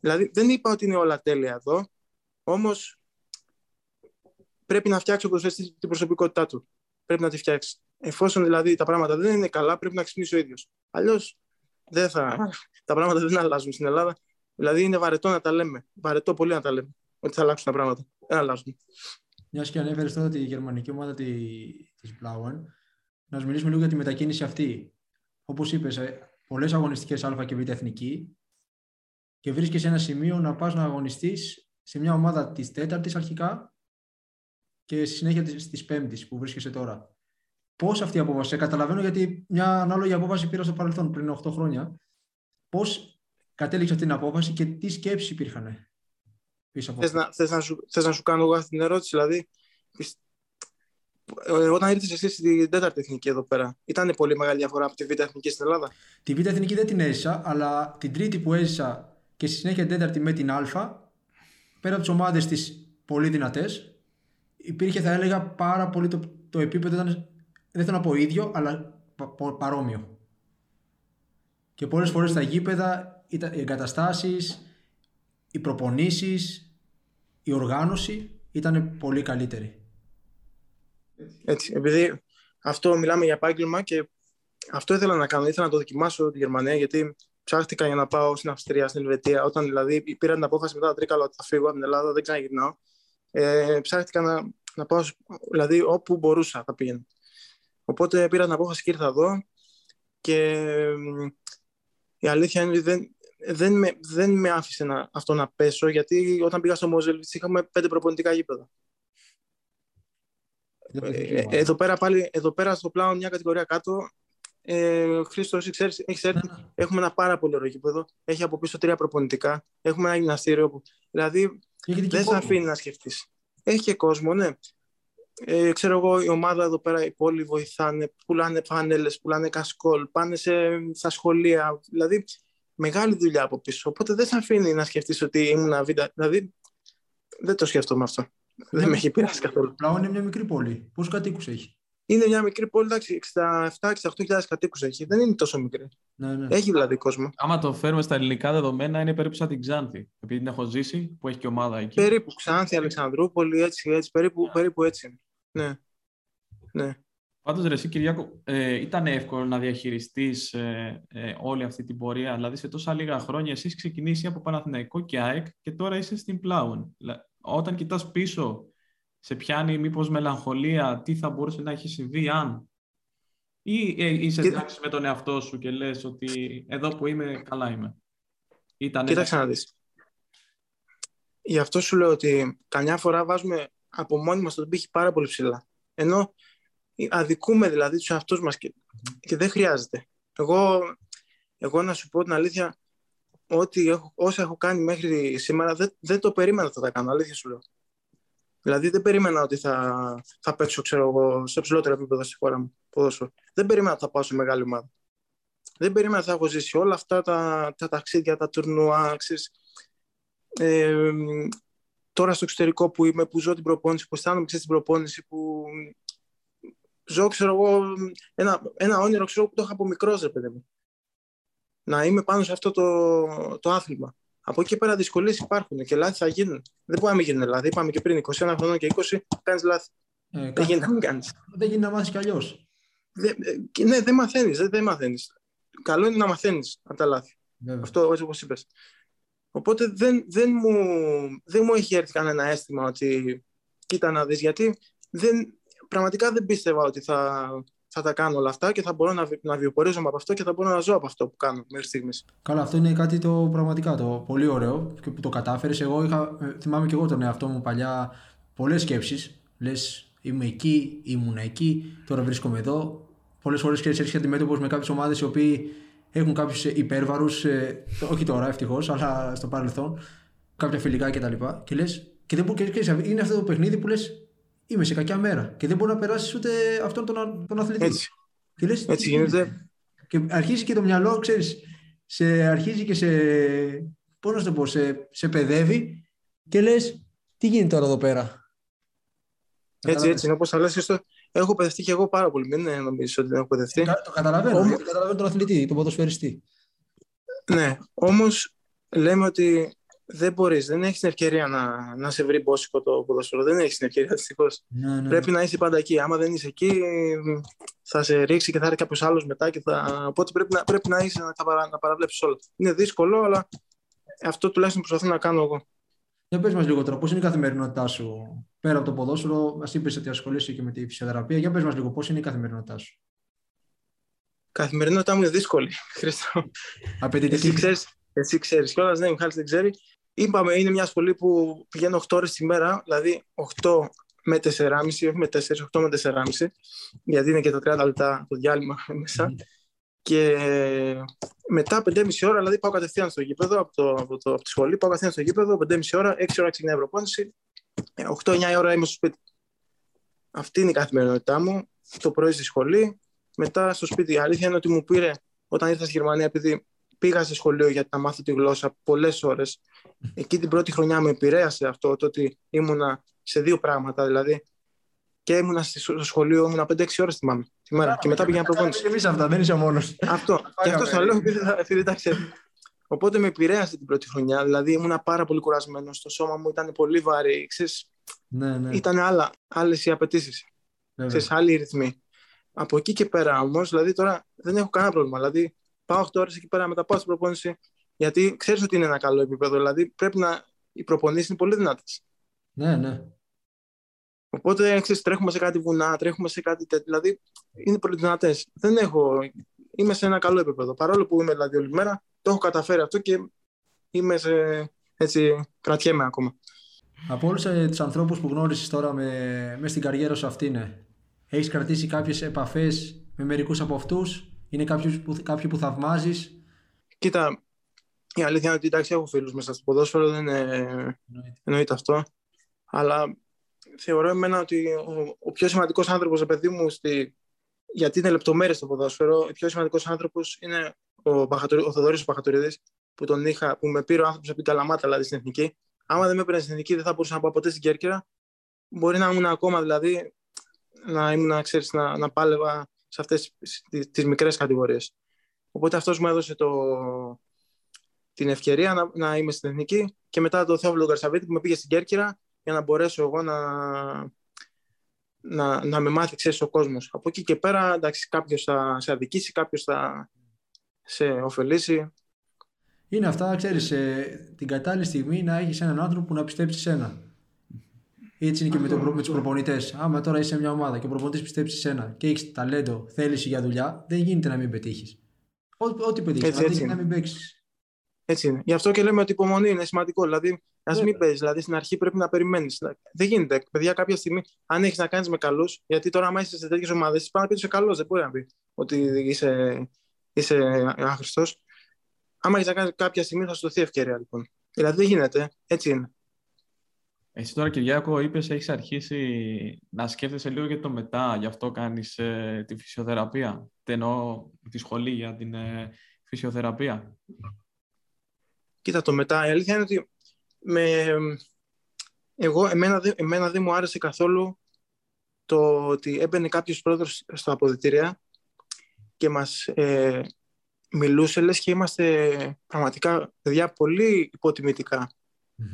Δηλαδή, δεν είπα ότι είναι όλα τέλεια εδώ, όμως πρέπει να φτιάξει ο προσφέρει την προσωπικότητά του. Πρέπει να τη φτιάξει. Εφόσον δηλαδή τα πράγματα δεν είναι καλά, πρέπει να ξυπνήσει ο ίδιος. Αλλιώς δεν θα... τα πράγματα δεν αλλάζουν στην Ελλάδα. Δηλαδή είναι βαρετό να τα λέμε. Βαρετό πολύ να τα λέμε. Ότι θα αλλάξουν τα πράγματα. Δεν αλλάζουν. Μιας και ανέφερες τώρα τη γερμανική ομάδα της Blauen, να σου μιλήσουμε λίγο για τη μετακίνηση αυτή. Όπως είπες, ε, πολλές αγωνιστικές Α και Β εθνική και βρίσκεσαι σε ένα σημείο να πας να αγωνιστείς σε μια ομάδα της τέταρτης αρχικά και στη συνέχεια της πέμπτης που βρίσκεσαι τώρα. Πώς αυτή η απόφαση, καταλαβαίνω γιατί μια ανάλογη απόφαση πήρα στο παρελθόν πριν 8 χρόνια. Πώς κατέληξε αυτή την απόφαση και τι σκέψεις υπήρχαν πίσω από θες να, θες, να σου, θες να σου κάνω εγώ αυτή την ερώτηση, δηλαδή ε, όταν ήρθες εσύ στην τέταρτη εθνική εδώ πέρα, ήταν πολύ μεγάλη διαφορά από τη β' εθνική στην Ελλάδα; Τη β' εθνική δεν την έζησα, αλλά την τρίτη που έζησα και στη συνέχεια την τέταρτη με την Α, πέρα από τις ομάδες της πολύ δυνατές, υπήρχε θα έλεγα πάρα πολύ το, το επίπεδο ήταν δεν θέλω να πω ίδιο, αλλά παρόμοιο. Και πολλές φορές στα γήπεδα οι εγκαταστάσεις, οι προπονήσεις, η οργάνωση ήταν πολύ καλύτερη. Έτσι, επειδή αυτό μιλάμε για επάγγελμα και αυτό ήθελα να κάνω. Ήθελα να το δοκιμάσω τη Γερμανία γιατί ψάχτηκα για να πάω στην Αυστρία, στην Ελβετία. Όταν δηλαδή πήρα την απόφαση μετά τα τρίκαλα ότι θα φύγω από την Ελλάδα, δεν ξαναγυρνάω. Ε, ψάχτηκα να, να πάω δηλαδή όπου μπορούσα θα πήγαινα. Οπότε πήρα την απόφαση και ήρθα εδώ και η αλήθεια είναι ότι δεν, δεν, με, δεν με άφησε να, αυτό να πέσω γιατί όταν πήγα στο Μόζελβιτς είχαμε πέντε προπονητικά γήπεδα. Ε, εδώ πέρα πάλι, εδώ πέρα στο πλάνο μια κατηγορία κάτω ε, Χρήστος, ξέρεις, έχεις έρθει, ναι, ναι. έχουμε ένα πάρα πολύ ωραίο γήπεδο. Έχει από πίσω τρία προπονητικά. Έχουμε ένα γυμναστήριο. Που, δηλαδή, δεν σε αφήνει να σκεφτείς. Έχει και κόσμο, ναι ε, ξέρω εγώ, η ομάδα εδώ πέρα, οι πόλοι βοηθάνε, πουλάνε πάνελες, πουλάνε κασκόλ, πάνε σε, στα σχολεία. Δηλαδή, μεγάλη δουλειά από πίσω. Οπότε δεν σε αφήνει να σκεφτείς ότι ήμουν βίντεο. Δηλαδή, δεν το σκέφτομαι αυτό. Δεν με έχει πειράσει καθόλου. Πλάω είναι μια μικρή πόλη. Πόσους κατοίκους έχει; Είναι μια μικρή πόλη, εντάξει, 67-68.000 κατοίκους έχει. Δεν είναι τόσο μικρή. Ναι, ναι. Έχει δηλαδή κόσμο. Άμα το φέρουμε στα ελληνικά δεδομένα, είναι περίπου σαν την Ξάνθη. Επειδή την έχω ζήσει, που έχει και ομάδα εκεί. Περίπου Ξάνθη, Αλεξανδρούπολη, έτσι, έτσι περίπου, περίπου έτσι. Ναι. ναι. Πάντως, ρε, εσύ, Κυριάκο, ε, ήταν εύκολο να διαχειριστείς ε, ε, όλη αυτή την πορεία; Δηλαδή, σε τόσα λίγα χρόνια, εσείς ξεκινήσει από Παναθηναϊκό και ΑΕΚ και τώρα είσαι στην Πλάουν. Όταν κοιτάς πίσω, σε πιάνει μήπως μελαγχολία, τι θα μπορούσε να έχει συμβεί αν... Ή ε, είσαι εντάξει με τον εαυτό σου και λες ότι εδώ που είμαι, καλά είμαι. Ήταν Κοίταξε να δεις. Γι' αυτό σου λέω ότι καμιά φορά βάζουμε από μόνοι μας τον πύχη πάρα πολύ ψηλά. Ενώ αδικούμε δηλαδή τους εαυτούς μας και, και δεν χρειάζεται. Εγώ, εγώ να σου πω την αλήθεια, ότι έχω, όσα έχω κάνει μέχρι σήμερα δεν, δεν το περίμενα ότι θα τα κάνω, αλήθεια σου λέω. Δηλαδή δεν περίμενα ότι θα, θα παίξω ξέρω εγώ, σε ψηλότερο επίπεδο στη χώρα μου. Ποδόσφαιρο. Δεν περίμενα ότι θα πάω σε μεγάλη ομάδα. Δεν περίμενα ότι θα έχω ζήσει όλα αυτά τα, τα ταξίδια, τα τουρνουά, ε, τώρα στο εξωτερικό που είμαι, που ζω την προπόνηση, που αισθάνομαι ξέρεις, την προπόνηση, που ζω, ξέρω εγώ, ένα, ένα όνειρο ξέρω, που το είχα από μικρός, ρε παιδί μου. Να είμαι πάνω σε αυτό το, το άθλημα. Από εκεί πέρα δυσκολίες υπάρχουν και λάθη θα γίνουν. Δεν μπορεί να μην γίνουν λάθη. Είπαμε και πριν 21 χρονών και 20, κάνεις λάθη. Ε, δεν γίνεται να μην κάνεις. Δεν γίνεται να μάθεις κι αλλιώς. ναι, δεν μαθαίνεις. Δεν, δεν μαθαίνεις. Καλό είναι να μαθαίνεις από τα λάθη. Βέβαια. Αυτό όπως είπες. Οπότε δεν, δεν, μου, δεν μου έχει έρθει κανένα αίσθημα ότι κοίτα να δεις, γιατί δεν, πραγματικά δεν πίστευα ότι θα, θα τα κάνω όλα αυτά και θα μπορώ να, να βιοπορίζομαι από αυτό και θα μπορώ να ζω από αυτό που κάνω μέχρι στιγμής. Καλά, αυτό είναι κάτι το πραγματικά το πολύ ωραίο και που το κατάφερες. Εγώ είχα, ε, θυμάμαι και εγώ τον εαυτό μου παλιά πολλές σκέψεις. Λες είμαι εκεί, ήμουν εκεί, τώρα βρίσκομαι εδώ. Πολλές φορές ξέρεις έρχεσαι αντιμέτωπος με κάποιες ομάδες οι οποίοι έχουν κάποιου υπέρβαρου, ε, όχι τώρα ευτυχώ, αλλά στο παρελθόν, κάποια φιλικά κτλ. Και, και λε, και, δεν και, και είναι αυτό το παιχνίδι που λε, είμαι σε κακιά μέρα και δεν μπορεί να περάσεις ούτε αυτόν τον, τον αθλητή. Έτσι. Και λες, γίνεται. Και αρχίζει και το μυαλό, ξέρεις, σε, αρχίζει και σε, πώς να το πω, σε, σε παιδεύει και λες τι γίνεται τώρα εδώ πέρα; Έτσι, έτσι είναι όπως θα λες στο... Έχω παιδευτεί και εγώ πάρα πολύ, μην νομίζεις ότι δεν έχω παιδευτεί. Ε, το καταλαβαίνω, Όμως... γιατί καταλαβαίνω τον αθλητή, τον ποδοσφαιριστή. Ναι, όμως λέμε ότι δεν μπορείς, δεν έχεις την ευκαιρία να, να σε βρει μπόσικο το ποδόσφαιρο. Δεν έχεις την ευκαιρία, δυστυχώς. Ναι, ναι. Πρέπει να είσαι πάντα εκεί. Άμα δεν είσαι εκεί, θα σε ρίξει και θα έρθει κάποιος άλλος μετά. Και θα... Οπότε πρέπει να, πρέπει να είσαι να, παρα, να παραβλέψεις όλα. Είναι δύσκολο, αλλά αυτό τουλάχιστον προσπαθώ να κάνω εγώ. Για πες μας λίγο τώρα, πώς είναι η καθημερινότητά σου πέρα από το ποδόσφαιρο, μας είπες ότι ασχολείσαι και με τη φυσιοθεραπεία. Για πες μας λίγο, πώς είναι η καθημερινότητά σου; Η καθημερινότητά μου είναι δύσκολη, Χρήστο. Απαιτητική. Εσύ ξέρεις, εσύ ξέρεις κιόλας, ναι, Μιχάλης δεν ξέρει. Είπαμε, είναι μια σχολή που πηγαίνω 8 ώρες τη μέρα, δηλαδή 8 με 4,5, όχι με 4, 8 με 4,5, γιατί είναι και τα 30 λεπτά το διάλειμμα μέσα. Και μετά 5,5 ώρα, δηλαδή πάω κατευθείαν στο γήπεδο από, το, από, το, από τη σχολή, πάω κατευθείαν στο γήπεδο, 5,5 ώρα, 6 ώρα ξεκινάει η προπόνηση, 8-9 ώρα είμαι στο σπίτι. Αυτή είναι η καθημερινότητά μου. Το πρωί στη σχολή, μετά στο σπίτι. Η αλήθεια είναι ότι μου πήρε όταν ήρθα στη Γερμανία, επειδή πήγα σε σχολείο για να μάθω τη γλώσσα πολλές ώρες. Εκεί την πρώτη χρονιά με επηρέασε αυτό το ότι ήμουνα σε δύο πράγματα. Δηλαδή και ήμουνα στο σχολείο, ήμουνα 5-6 ώρες θυμάμαι τη μέρα. και μετά πήγαινα προπόνηση. Εμείς αυτά, δεν είσαι μόνος. Αυτό. και αυτό το λέω επειδή τα ξέρει. Οπότε με επηρέασε την πρώτη χρονιά. Δηλαδή ήμουνα πάρα πολύ κουρασμένος. Το σώμα μου ήταν πολύ βαρύ. Ξέρεις, ναι, ναι. Ήταν άλλες οι απαιτήσεις. Άλλοι ρυθμοί. Από εκεί και πέρα όμως, δηλαδή τώρα δεν έχω κανένα πρόβλημα. Δηλαδή πάω 8 ώρες εκεί πέρα, μετά πάω στην προπόνηση. Γιατί ξέρεις ότι είναι ένα καλό επίπεδο. Δηλαδή πρέπει να. Οι προπονήσεις είναι πολύ δυνατές. Ναι, ναι. Οπότε ξέρεις, τρέχουμε σε κάτι βουνά, τρέχουμε σε κάτι τέτοιο. Δηλαδή είναι πολύ δυνατές. Δεν έχω. Είμαι σε ένα καλό επίπεδο. Παρόλο που είμαι δηλαδή όλη μέρα, το έχω καταφέρει αυτό και είμαι σε. Έτσι, κρατιέμαι ακόμα. Από όλους ε, τους ανθρώπους που γνώρισες τώρα με, μες στην καριέρα σου αυτή, ναι. Έχεις κρατήσει κάποιες επαφές με μερικούς από αυτούς, είναι κάποιοι που, κάποιοι που θαυμάζεις. Κοίτα, η αλήθεια είναι ότι εντάξει, έχω φίλους μέσα στο ποδόσφαιρο, δεν είναι... εννοείται αυτό. Αλλά θεωρώ εμένα ότι ο, ο πιο σημαντικός άνθρωπος, παιδί μου, στη... γιατί είναι λεπτομέρειες στο ποδόσφαιρο, ο πιο σημαντικός άνθρωπος είναι ο, Παχατορ... ο Θοδωρής Παχατορίδης, που, τον είχα, που με πήρε ο άνθρωπος από την Καλαμάτα, δηλαδή στην εθνική. Άμα δεν με έπαιρνε στην εθνική, δεν θα μπορούσα να πάω ποτέ στην Κέρκυρα. Μπορεί να ήμουν ακόμα δηλαδή να, ήμουν, ξέρεις, να, να πάλευα σε αυτές τις, τις μικρές κατηγορίες. Οπότε αυτός μου έδωσε το, την ευκαιρία να, να είμαι στην Εθνική και μετά το Θεόβλο Γκαρσαβίτη που με πήγε στην Κέρκυρα για να μπορέσω εγώ να, να, να με μάθει, ξέρεις, ο κόσμος. Από εκεί και πέρα, εντάξει, κάποιος θα σε αδικήσει, κάποιος θα σε ωφελήσει. Είναι αυτά, ξέρεις, ε, την κατάλληλη στιγμή να έχεις έναν άνθρωπο που να πιστέψει σε σένα. Έτσι είναι και με, το, με τους προπονητές. Άμα τώρα είσαι μια ομάδα και ο προπονητής πιστέψει σε ένα και έχεις ταλέντο, θέληση για δουλειά, δεν γίνεται να μην πετύχεις. Ό,τι πετύχεις, έτσι, έτσι να μην παίξεις. Έτσι είναι. Γι' αυτό και λέμε ότι η υπομονή είναι σημαντικό. Δηλαδή, ας μην παίζεις. Δηλαδή, στην αρχή πρέπει να περιμένεις. Δεν γίνεται. Παιδιά, κάποια στιγμή, αν έχεις να κάνεις με καλούς, γιατί τώρα, άμα είσαι σε τέτοιες ομάδες, πάει να πει είσαι καλός. Δεν μπορεί να πει ότι είσαι, είσαι άχρηστος. Άμα έχεις να κάνεις κάποια στιγμή, θα σου δοθεί ευκαιρία λοιπόν. Δηλαδή, δεν γίνεται. Έτσι είναι. Εσύ τώρα, Κυριάκο, είπες έχεις αρχίσει να σκέφτεσαι λίγο για το μετά, γι' αυτό κάνεις ε, τη φυσιοθεραπεία. Τι εννοώ τη σχολή για την ε, φυσιοθεραπεία. Κοίτα, το μετά, η αλήθεια είναι ότι με, εγώ, εμένα, εμένα δεν μου άρεσε καθόλου το ότι έμπαινε κάποιος πρόεδρος στα αποδητήρια και μας ε, μιλούσε, λες και είμαστε πραγματικά παιδιά πολύ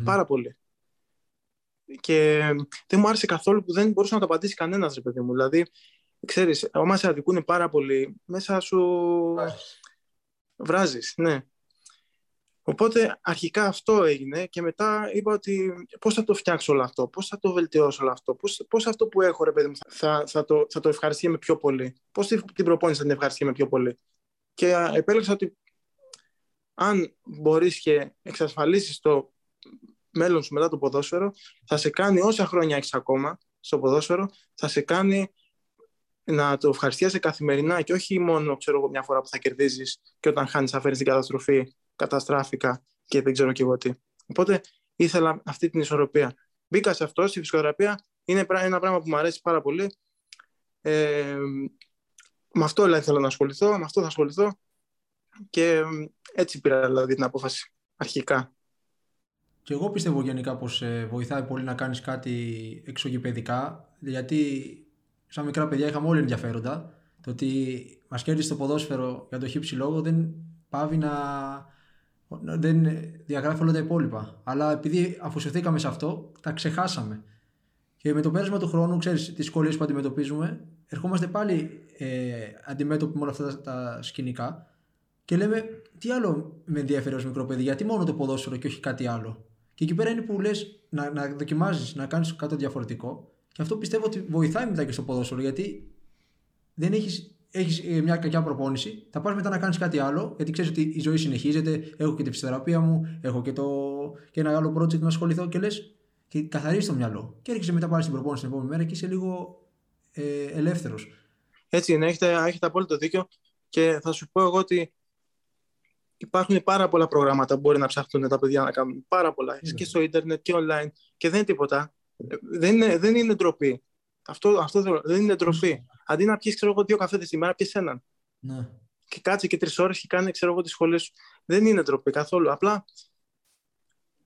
Πάρα πολύ και δεν μου άρεσε καθόλου που δεν μπορούσε να το απαντήσει κανένας, ρε παιδί μου. Δηλαδή, ξέρεις, άμα σε αδικούν πάρα πολύ, μέσα σου βράζεις, ναι. Οπότε αρχικά αυτό έγινε και μετά είπα ότι πώς θα το φτιάξω όλο αυτό, πώς θα το βελτιώσω όλο αυτό, πώς, πώς αυτό που έχω ρε παιδί μου θα, θα, το, θα το ευχαριστούμε πιο πολύ, πώς την προπόνηση θα την ευχαριστούμε πιο πολύ. Και επέλεξα ότι αν μπορείς και εξασφαλίσεις το μέλλον σου μετά το ποδόσφαιρο θα σε κάνει όσα χρόνια έχεις ακόμα στο ποδόσφαιρο, θα σε κάνει να το ευχαριστιάσαι καθημερινά και όχι μόνο ξέρω εγώ, μια φορά που θα κερδίζεις και όταν χάνεις θα φέρεις την καταστροφή, καταστράφηκα και δεν ξέρω και εγώ τι. Οπότε ήθελα αυτή την ισορροπία. Μπήκα σε αυτό, στη φυσικοθεραπεία. Είναι ένα πράγμα που μου αρέσει πάρα πολύ. Ε, με αυτό δηλαδή, θέλω να ασχοληθώ, με αυτό θα ασχοληθώ και έτσι πήρα δηλαδή την απόφαση αρχικά. Και εγώ πιστεύω γενικά πως ε, βοηθάει πολύ να κάνεις κάτι εξωγηπαιδικά, γιατί σαν μικρά παιδιά είχαμε όλοι ενδιαφέροντα. Το ότι μας κέρδισε το ποδόσφαιρο για το χύψη λόγο δεν πάβει να, δεν διαγράφει όλα τα υπόλοιπα. Αλλά επειδή αφοσιωθήκαμε σε αυτό, τα ξεχάσαμε. Και με το πέρασμα του χρόνου, ξέρεις τις δυσκολίες που αντιμετωπίζουμε, ερχόμαστε πάλι ε, αντιμέτωποι με όλα αυτά τα σκηνικά και λέμε τι άλλο με ενδιαφέρει ως μικρό παιδί, γιατί μόνο το ποδόσφαιρο και όχι κάτι άλλο. Και εκεί πέρα είναι που λες να, να δοκιμάζεις, να κάνεις κάτι διαφορετικό. Και αυτό πιστεύω ότι βοηθάει μετά και στο ποδόσφαιρο, γιατί δεν έχεις έχεις ε, μια κακιά προπόνηση, θα πας μετά να κάνεις κάτι άλλο, γιατί ξέρεις ότι η ζωή συνεχίζεται. Έχω και τη φυσιοθεραπεία μου, έχω και, το, και ένα άλλο project να ασχοληθώ και λες και καθαρίζει το μυαλό. Και έρχεσαι μετά πάλι στην προπόνηση την επόμενη μέρα και είσαι λίγο ε, ελεύθερος. Έτσι είναι, έχετε, έχετε απόλυτο δίκιο. Και θα σου πω εγώ ότι υπάρχουν πάρα πολλά προγράμματα που μπορεί να ψάχνουν τα παιδιά να κάνουν. Πάρα πολλά. Yeah. Και στο ίντερνετ και online. Και δεν είναι τίποτα. Δεν είναι, δεν είναι ντροπή. Αυτό, αυτό δεν είναι ντροπή. Αντί να πιεις, ξέρω εγώ, δύο καφέδε τη μέρα, πιει έναν. Ναι. Και κάτσε και τρεις ώρες και κάνει, ξέρω εγώ, τη σχολή σου. Δεν είναι ντροπή καθόλου. Απλά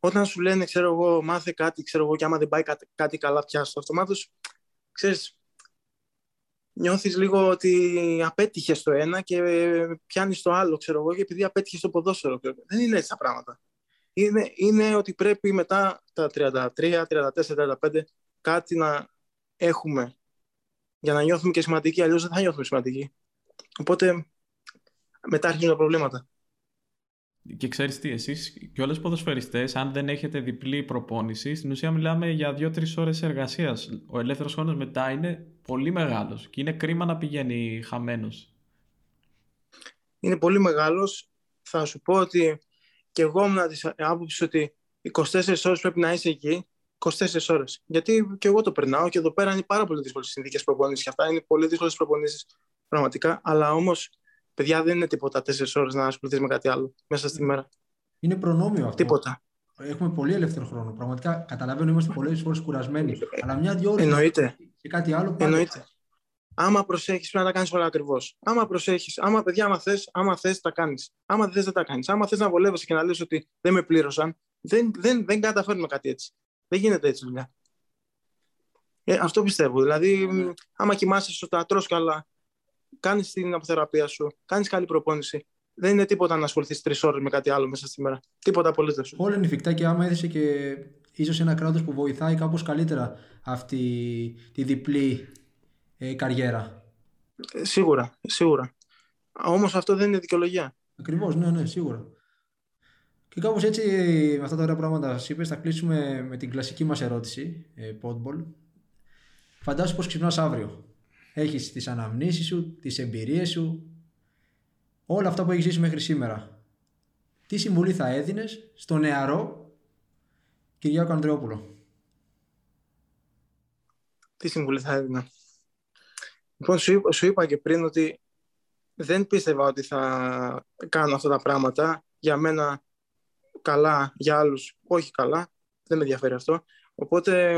όταν σου λένε, ξέρω εγώ, μάθε κάτι, ξέρω εγώ, και άμα δεν πάει κάτι, κάτι καλά, πιάσει το αυτομάτως, ξέρεις, νιώθεις λίγο ότι απέτυχες το ένα και πιάνεις το άλλο, ξέρω εγώ, και επειδή απέτυχες το ποδόσφαιρο. Δεν είναι έτσι τα πράγματα. Είναι, είναι ότι πρέπει μετά τα 33, 34, 35 κάτι να έχουμε για να νιώθουμε και σημαντικοί, αλλιώς δεν θα νιώθουμε σημαντικοί. Οπότε μετά αρχίζουν τα προβλήματα. Και ξέρεις τι, εσείς και όλες οι ποδοσφαιριστές, αν δεν έχετε διπλή προπόνηση, στην ουσία μιλάμε για 2-3 ώρες εργασίας. Ο ελεύθερος χρόνος μετά είναι πολύ μεγάλος και είναι κρίμα να πηγαίνει χαμένος. Είναι πολύ μεγάλος. Θα σου πω ότι και εγώ ήμουν της άποψης ότι 24 ώρες πρέπει να είσαι εκεί 24 ώρες. Γιατί και εγώ το περνάω και εδώ πέρα είναι πάρα πολύ δύσκολες συνθήκες προπονήσει και αυτά είναι πολύ δύσκολες προπονήσεις πραγματικά. Αλλά όμως, παιδιά, δεν είναι τίποτα 4 ώρες να ασχοληθείς με κάτι άλλο μέσα στη μέρα. Είναι προνόμιο αυτό. Τίποτα. Έχουμε πολύ ελεύθερο χρόνο. Πραγματικά καταλαβαίνω, είμαστε πολλές φορέ κουρασμένοι. Αλλά μια-δυο ώρες Εννοείται. και κάτι άλλο πάλι. Εννοείται. Άμα προσέχεις, πρέπει να τα κάνεις όλα ακριβώς. Άμα προσέχεις, άμα παιδιά, άμα θες, άμα θες, τα κάνεις. Άμα δεν θες, δεν τα κάνεις. Άμα θες να βολεύεσαι και να λες ότι δεν με πλήρωσαν, δεν, δεν, δεν καταφέρνουμε κάτι έτσι. Δεν γίνεται έτσι δουλειά. Ε, αυτό πιστεύω. Δηλαδή, mm. άμα κοιμάσαι σωστά, τρως καλά, κάνεις την αποθεραπεία σου, κάνεις καλή προπόνηση. Δεν είναι τίποτα να ασχοληθείς τρεις ώρες με κάτι άλλο μέσα στη μέρα. Τίποτα απολύτως. Όλα είναι εφικτά και άμα έδειξε και ίσως ένα κράτος που βοηθάει κάπως καλύτερα αυτή τη διπλή ε, καριέρα. Ε, σίγουρα, σίγουρα. Όμως αυτό δεν είναι δικαιολογία. Ακριβώς, ναι, ναι, σίγουρα. Και κάπως έτσι, με αυτά τα ωραία πράγματα που είπες, θα κλείσουμε με την κλασική μας ερώτηση, ε, Podball. Φαντάσου πώ ξυπνάς αύριο. Έχεις τις αναμνήσεις σου, τις εμπειρίες σου, όλα αυτά που έχεις ζήσει μέχρι σήμερα. Τι συμβουλή θα έδινες στο νεαρό Κυριάκο Ανδρεόπουλο; Τι συμβουλή θα έδινα; Λοιπόν, σου, σου είπα και πριν ότι δεν πίστευα ότι θα κάνω αυτά τα πράγματα. Για μένα καλά, για άλλους όχι καλά. Δεν με ενδιαφέρει αυτό. Οπότε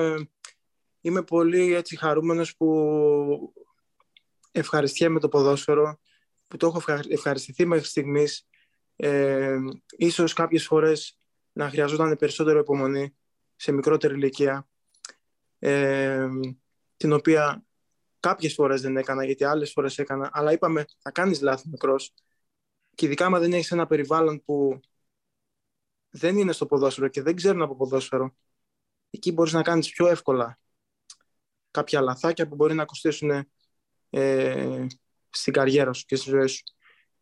είμαι πολύ έτσι χαρούμενος που ευχαριστιέμαι το ποδόσφαιρο, που το έχω ευχαριστηθεί μέχρι στιγμής. Ε, ίσως κάποιες φορές να χρειαζόταν περισσότερο υπομονή σε μικρότερη ηλικία, ε, την οποία κάποιες φορές δεν έκανα, γιατί άλλες φορές έκανα, αλλά είπαμε θα κάνεις λάθη μικρός και ειδικά αν δεν έχεις ένα περιβάλλον που δεν είναι στο ποδόσφαιρο και δεν ξέρουν από ποδόσφαιρο, εκεί μπορείς να κάνεις πιο εύκολα κάποια λαθάκια που μπορεί να κοστίσουν ε, στην καριέρα σου και στη ζωή σου.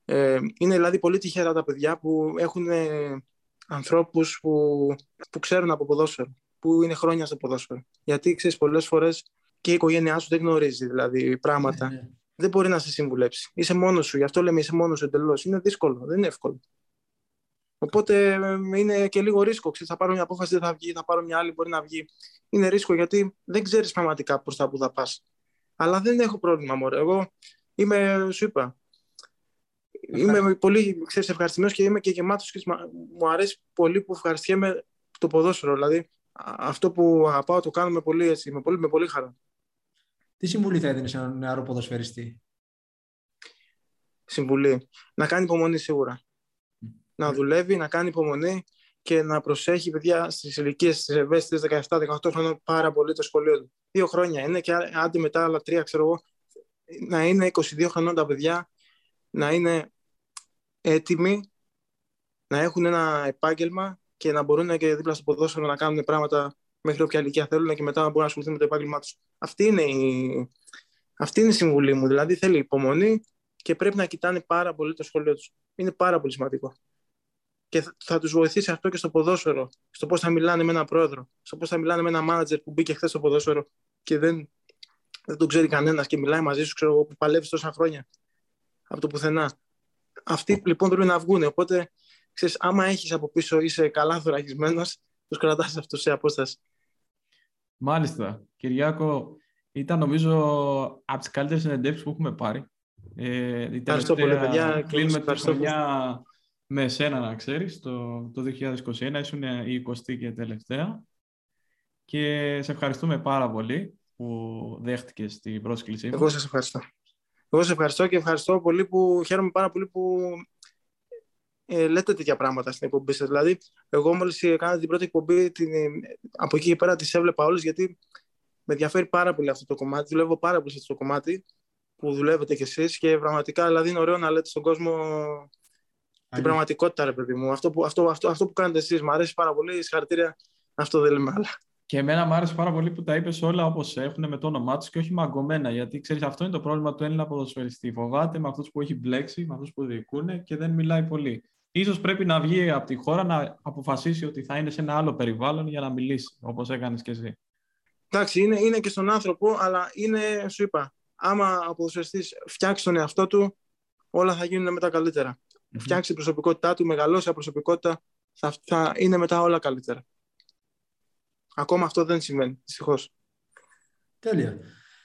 Ε, είναι δηλαδή πολύ τυχερά τα παιδιά που έχουν ε, ανθρώπους που, που ξέρουν από ποδόσφαιρο, που είναι χρόνια στο ποδόσφαιρο. Γιατί ξέρεις πολλές φορές και η οικογένειά σου δεν γνωρίζει δηλαδή πράγματα. Ναι, ναι. Δεν μπορεί να σε συμβουλέψει. Είσαι μόνος σου, γι' αυτό λέμε είσαι μόνος σου εντελώς. Είναι δύσκολο, δεν είναι εύκολο. Οπότε είναι και λίγο ρίσκο. Ξέρεις, θα πάρω μια απόφαση, δεν θα βγει, θα πάρω μια άλλη, μπορεί να βγει. Είναι ρίσκο γιατί δεν ξέρεις πραγματικά προ τα που θα πας. Αλλά δεν έχω πρόβλημα, μωρέ. Εγώ είμαι, σου είπα, είμαι πολύ ξέρεις, ευχαριστημένος και είμαι και γεμάτος και μου αρέσει πολύ που ευχαριστιέμαι το ποδόσφαιρο. Δηλαδή, αυτό που αγαπάω το κάνω με πολύ, έτσι, με πολύ, με πολύ χαρά. Τι συμβουλή θα έδινες σε έναν νεαρό ποδοσφαιριστή; Συμβουλή. Να κάνει υπομονή σίγουρα να δουλεύει, να κάνει υπομονή, και να προσέχει παιδιά στις ηλικίες τη ευαίσθητη 17-18 χρόνων πάρα πολύ το σχολείο του. Δύο χρόνια είναι και άντε μετά άλλα τρία, ξέρω εγώ, να είναι 22 χρονών τα παιδιά, να είναι έτοιμοι, να έχουν ένα επάγγελμα και να μπορούν και δίπλα στο ποδόσφαιρο να κάνουν πράγματα μέχρι όποια ηλικία θέλουν και μετά να μπορούν να ασχοληθούν με το επάγγελμά τους. Αυτή είναι η, αυτή είναι η συμβουλή μου. Δηλαδή θέλει υπομονή και πρέπει να κοιτάνε πάρα πολύ το σχολείο τους. Είναι πάρα πολύ σημαντικό. Και θα τους βοηθήσει αυτό και στο ποδόσφαιρο, στο πώς θα μιλάνε με έναν πρόεδρο, στο πώς θα μιλάνε με έναν μάνατζερ που μπήκε χθες στο ποδόσφαιρο και δεν, δεν τον ξέρει κανένας και μιλάει μαζί σου, ξέρω που παλεύεις τόσα χρόνια από το πουθενά. Αυτοί λοιπόν πρέπει να βγουν. Οπότε, ξέρεις, άμα έχεις από πίσω, είσαι καλά θωρακισμένος, τους κρατάς αυτούς σε απόσταση. Μάλιστα. Κυριάκο, ήταν νομίζω από τις καλύτερες συνεντεύξεις που έχουμε πάρει. Ε, ευχαριστώ πολύ, παιδιά. Κλείνουμε τη χρονιά με εσένα, να ξέρεις, το, το 2021. Ήσουν η 20η και τελευταία. Και σε ευχαριστούμε πάρα πολύ που δέχτηκες την πρόσκλησή μου. Εγώ σας ευχαριστώ. Εγώ σε ευχαριστώ και ευχαριστώ πολύ που χαίρομαι πάρα πολύ που ε, λέτε τέτοια πράγματα στην εκπομπή σας. Δηλαδή, εγώ μόλις έκανα την πρώτη εκπομπή, την, από εκεί και πέρα τις έβλεπα όλες, γιατί με ενδιαφέρει πάρα πολύ αυτό το κομμάτι. Δουλεύω πάρα πολύ σε αυτό το κομμάτι που δουλεύετε κι εσείς και πραγματικά δηλαδή, είναι ωραίο να λέτε στον κόσμο την πραγματικότητα, ρε παιδί μου. Αυτό που, αυτό, αυτό, αυτό που κάνετε εσείς. Μ' αρέσει πάρα πολύ. Συγχαρητήρια. Αυτό δεν λέμε άλλα. Και εμένα μου άρεσε πάρα πολύ που τα είπες όλα όπως έχουν με το όνομά τους και όχι μαγκωμένα. Γιατί ξέρεις, αυτό είναι το πρόβλημα του Έλληνα ποδοσφαιριστή. Φοβάται με αυτούς που έχει μπλέξει, με αυτούς που διοικούν και δεν μιλάει πολύ. Ίσως πρέπει να βγει από τη χώρα να αποφασίσει ότι θα είναι σε ένα άλλο περιβάλλον για να μιλήσει, όπως έκανες και εσύ. Εντάξει, είναι, είναι και στον άνθρωπο, αλλά είναι, σου είπα, άμα ο ποδοσφαιριστής φτιάξει τον εαυτό του, όλα θα γίνουν μετά καλύτερα. Mm-hmm. Φτιάξει την προσωπικότητά του, μεγαλώσει η προσωπικότητα, θα, θα είναι μετά όλα καλύτερα. Ακόμα αυτό δεν συμβαίνει, δυστυχώς. Τέλεια.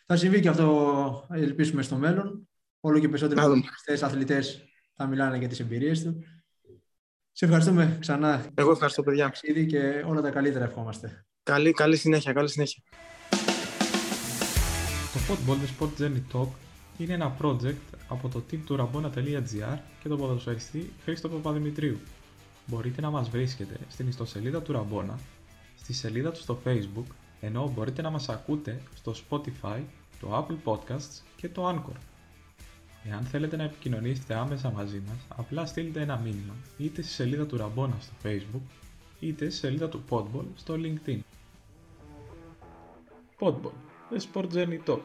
Θα συμβεί και αυτό, ελπίσουμε, στο μέλλον. Όλο και περισσότεροι αθλητές θα μιλάνε για τις εμπειρίες του. Σε ευχαριστούμε ξανά. Εγώ ευχαριστώ, παιδιά. Και όλα τα καλύτερα ευχόμαστε. Καλή, καλή συνέχεια, καλή συνέχεια. Το Football The Sport Journey Talk είναι ένα project από το team του rabona.gr και τον ποδοσφαιριστή Χρήστο Παπαδημητρίου. Μπορείτε να μας βρίσκετε στην ιστοσελίδα του Ραμπόνα, στη σελίδα του στο Facebook, ενώ μπορείτε να μας ακούτε στο Spotify, το Apple Podcasts και το Anchor. Εάν θέλετε να επικοινωνήσετε άμεσα μαζί μας, απλά στείλτε ένα μήνυμα είτε στη σελίδα του Ραμπόνα στο Facebook, είτε στη σελίδα του Podball στο LinkedIn. Podball, The Sport Journey Talk.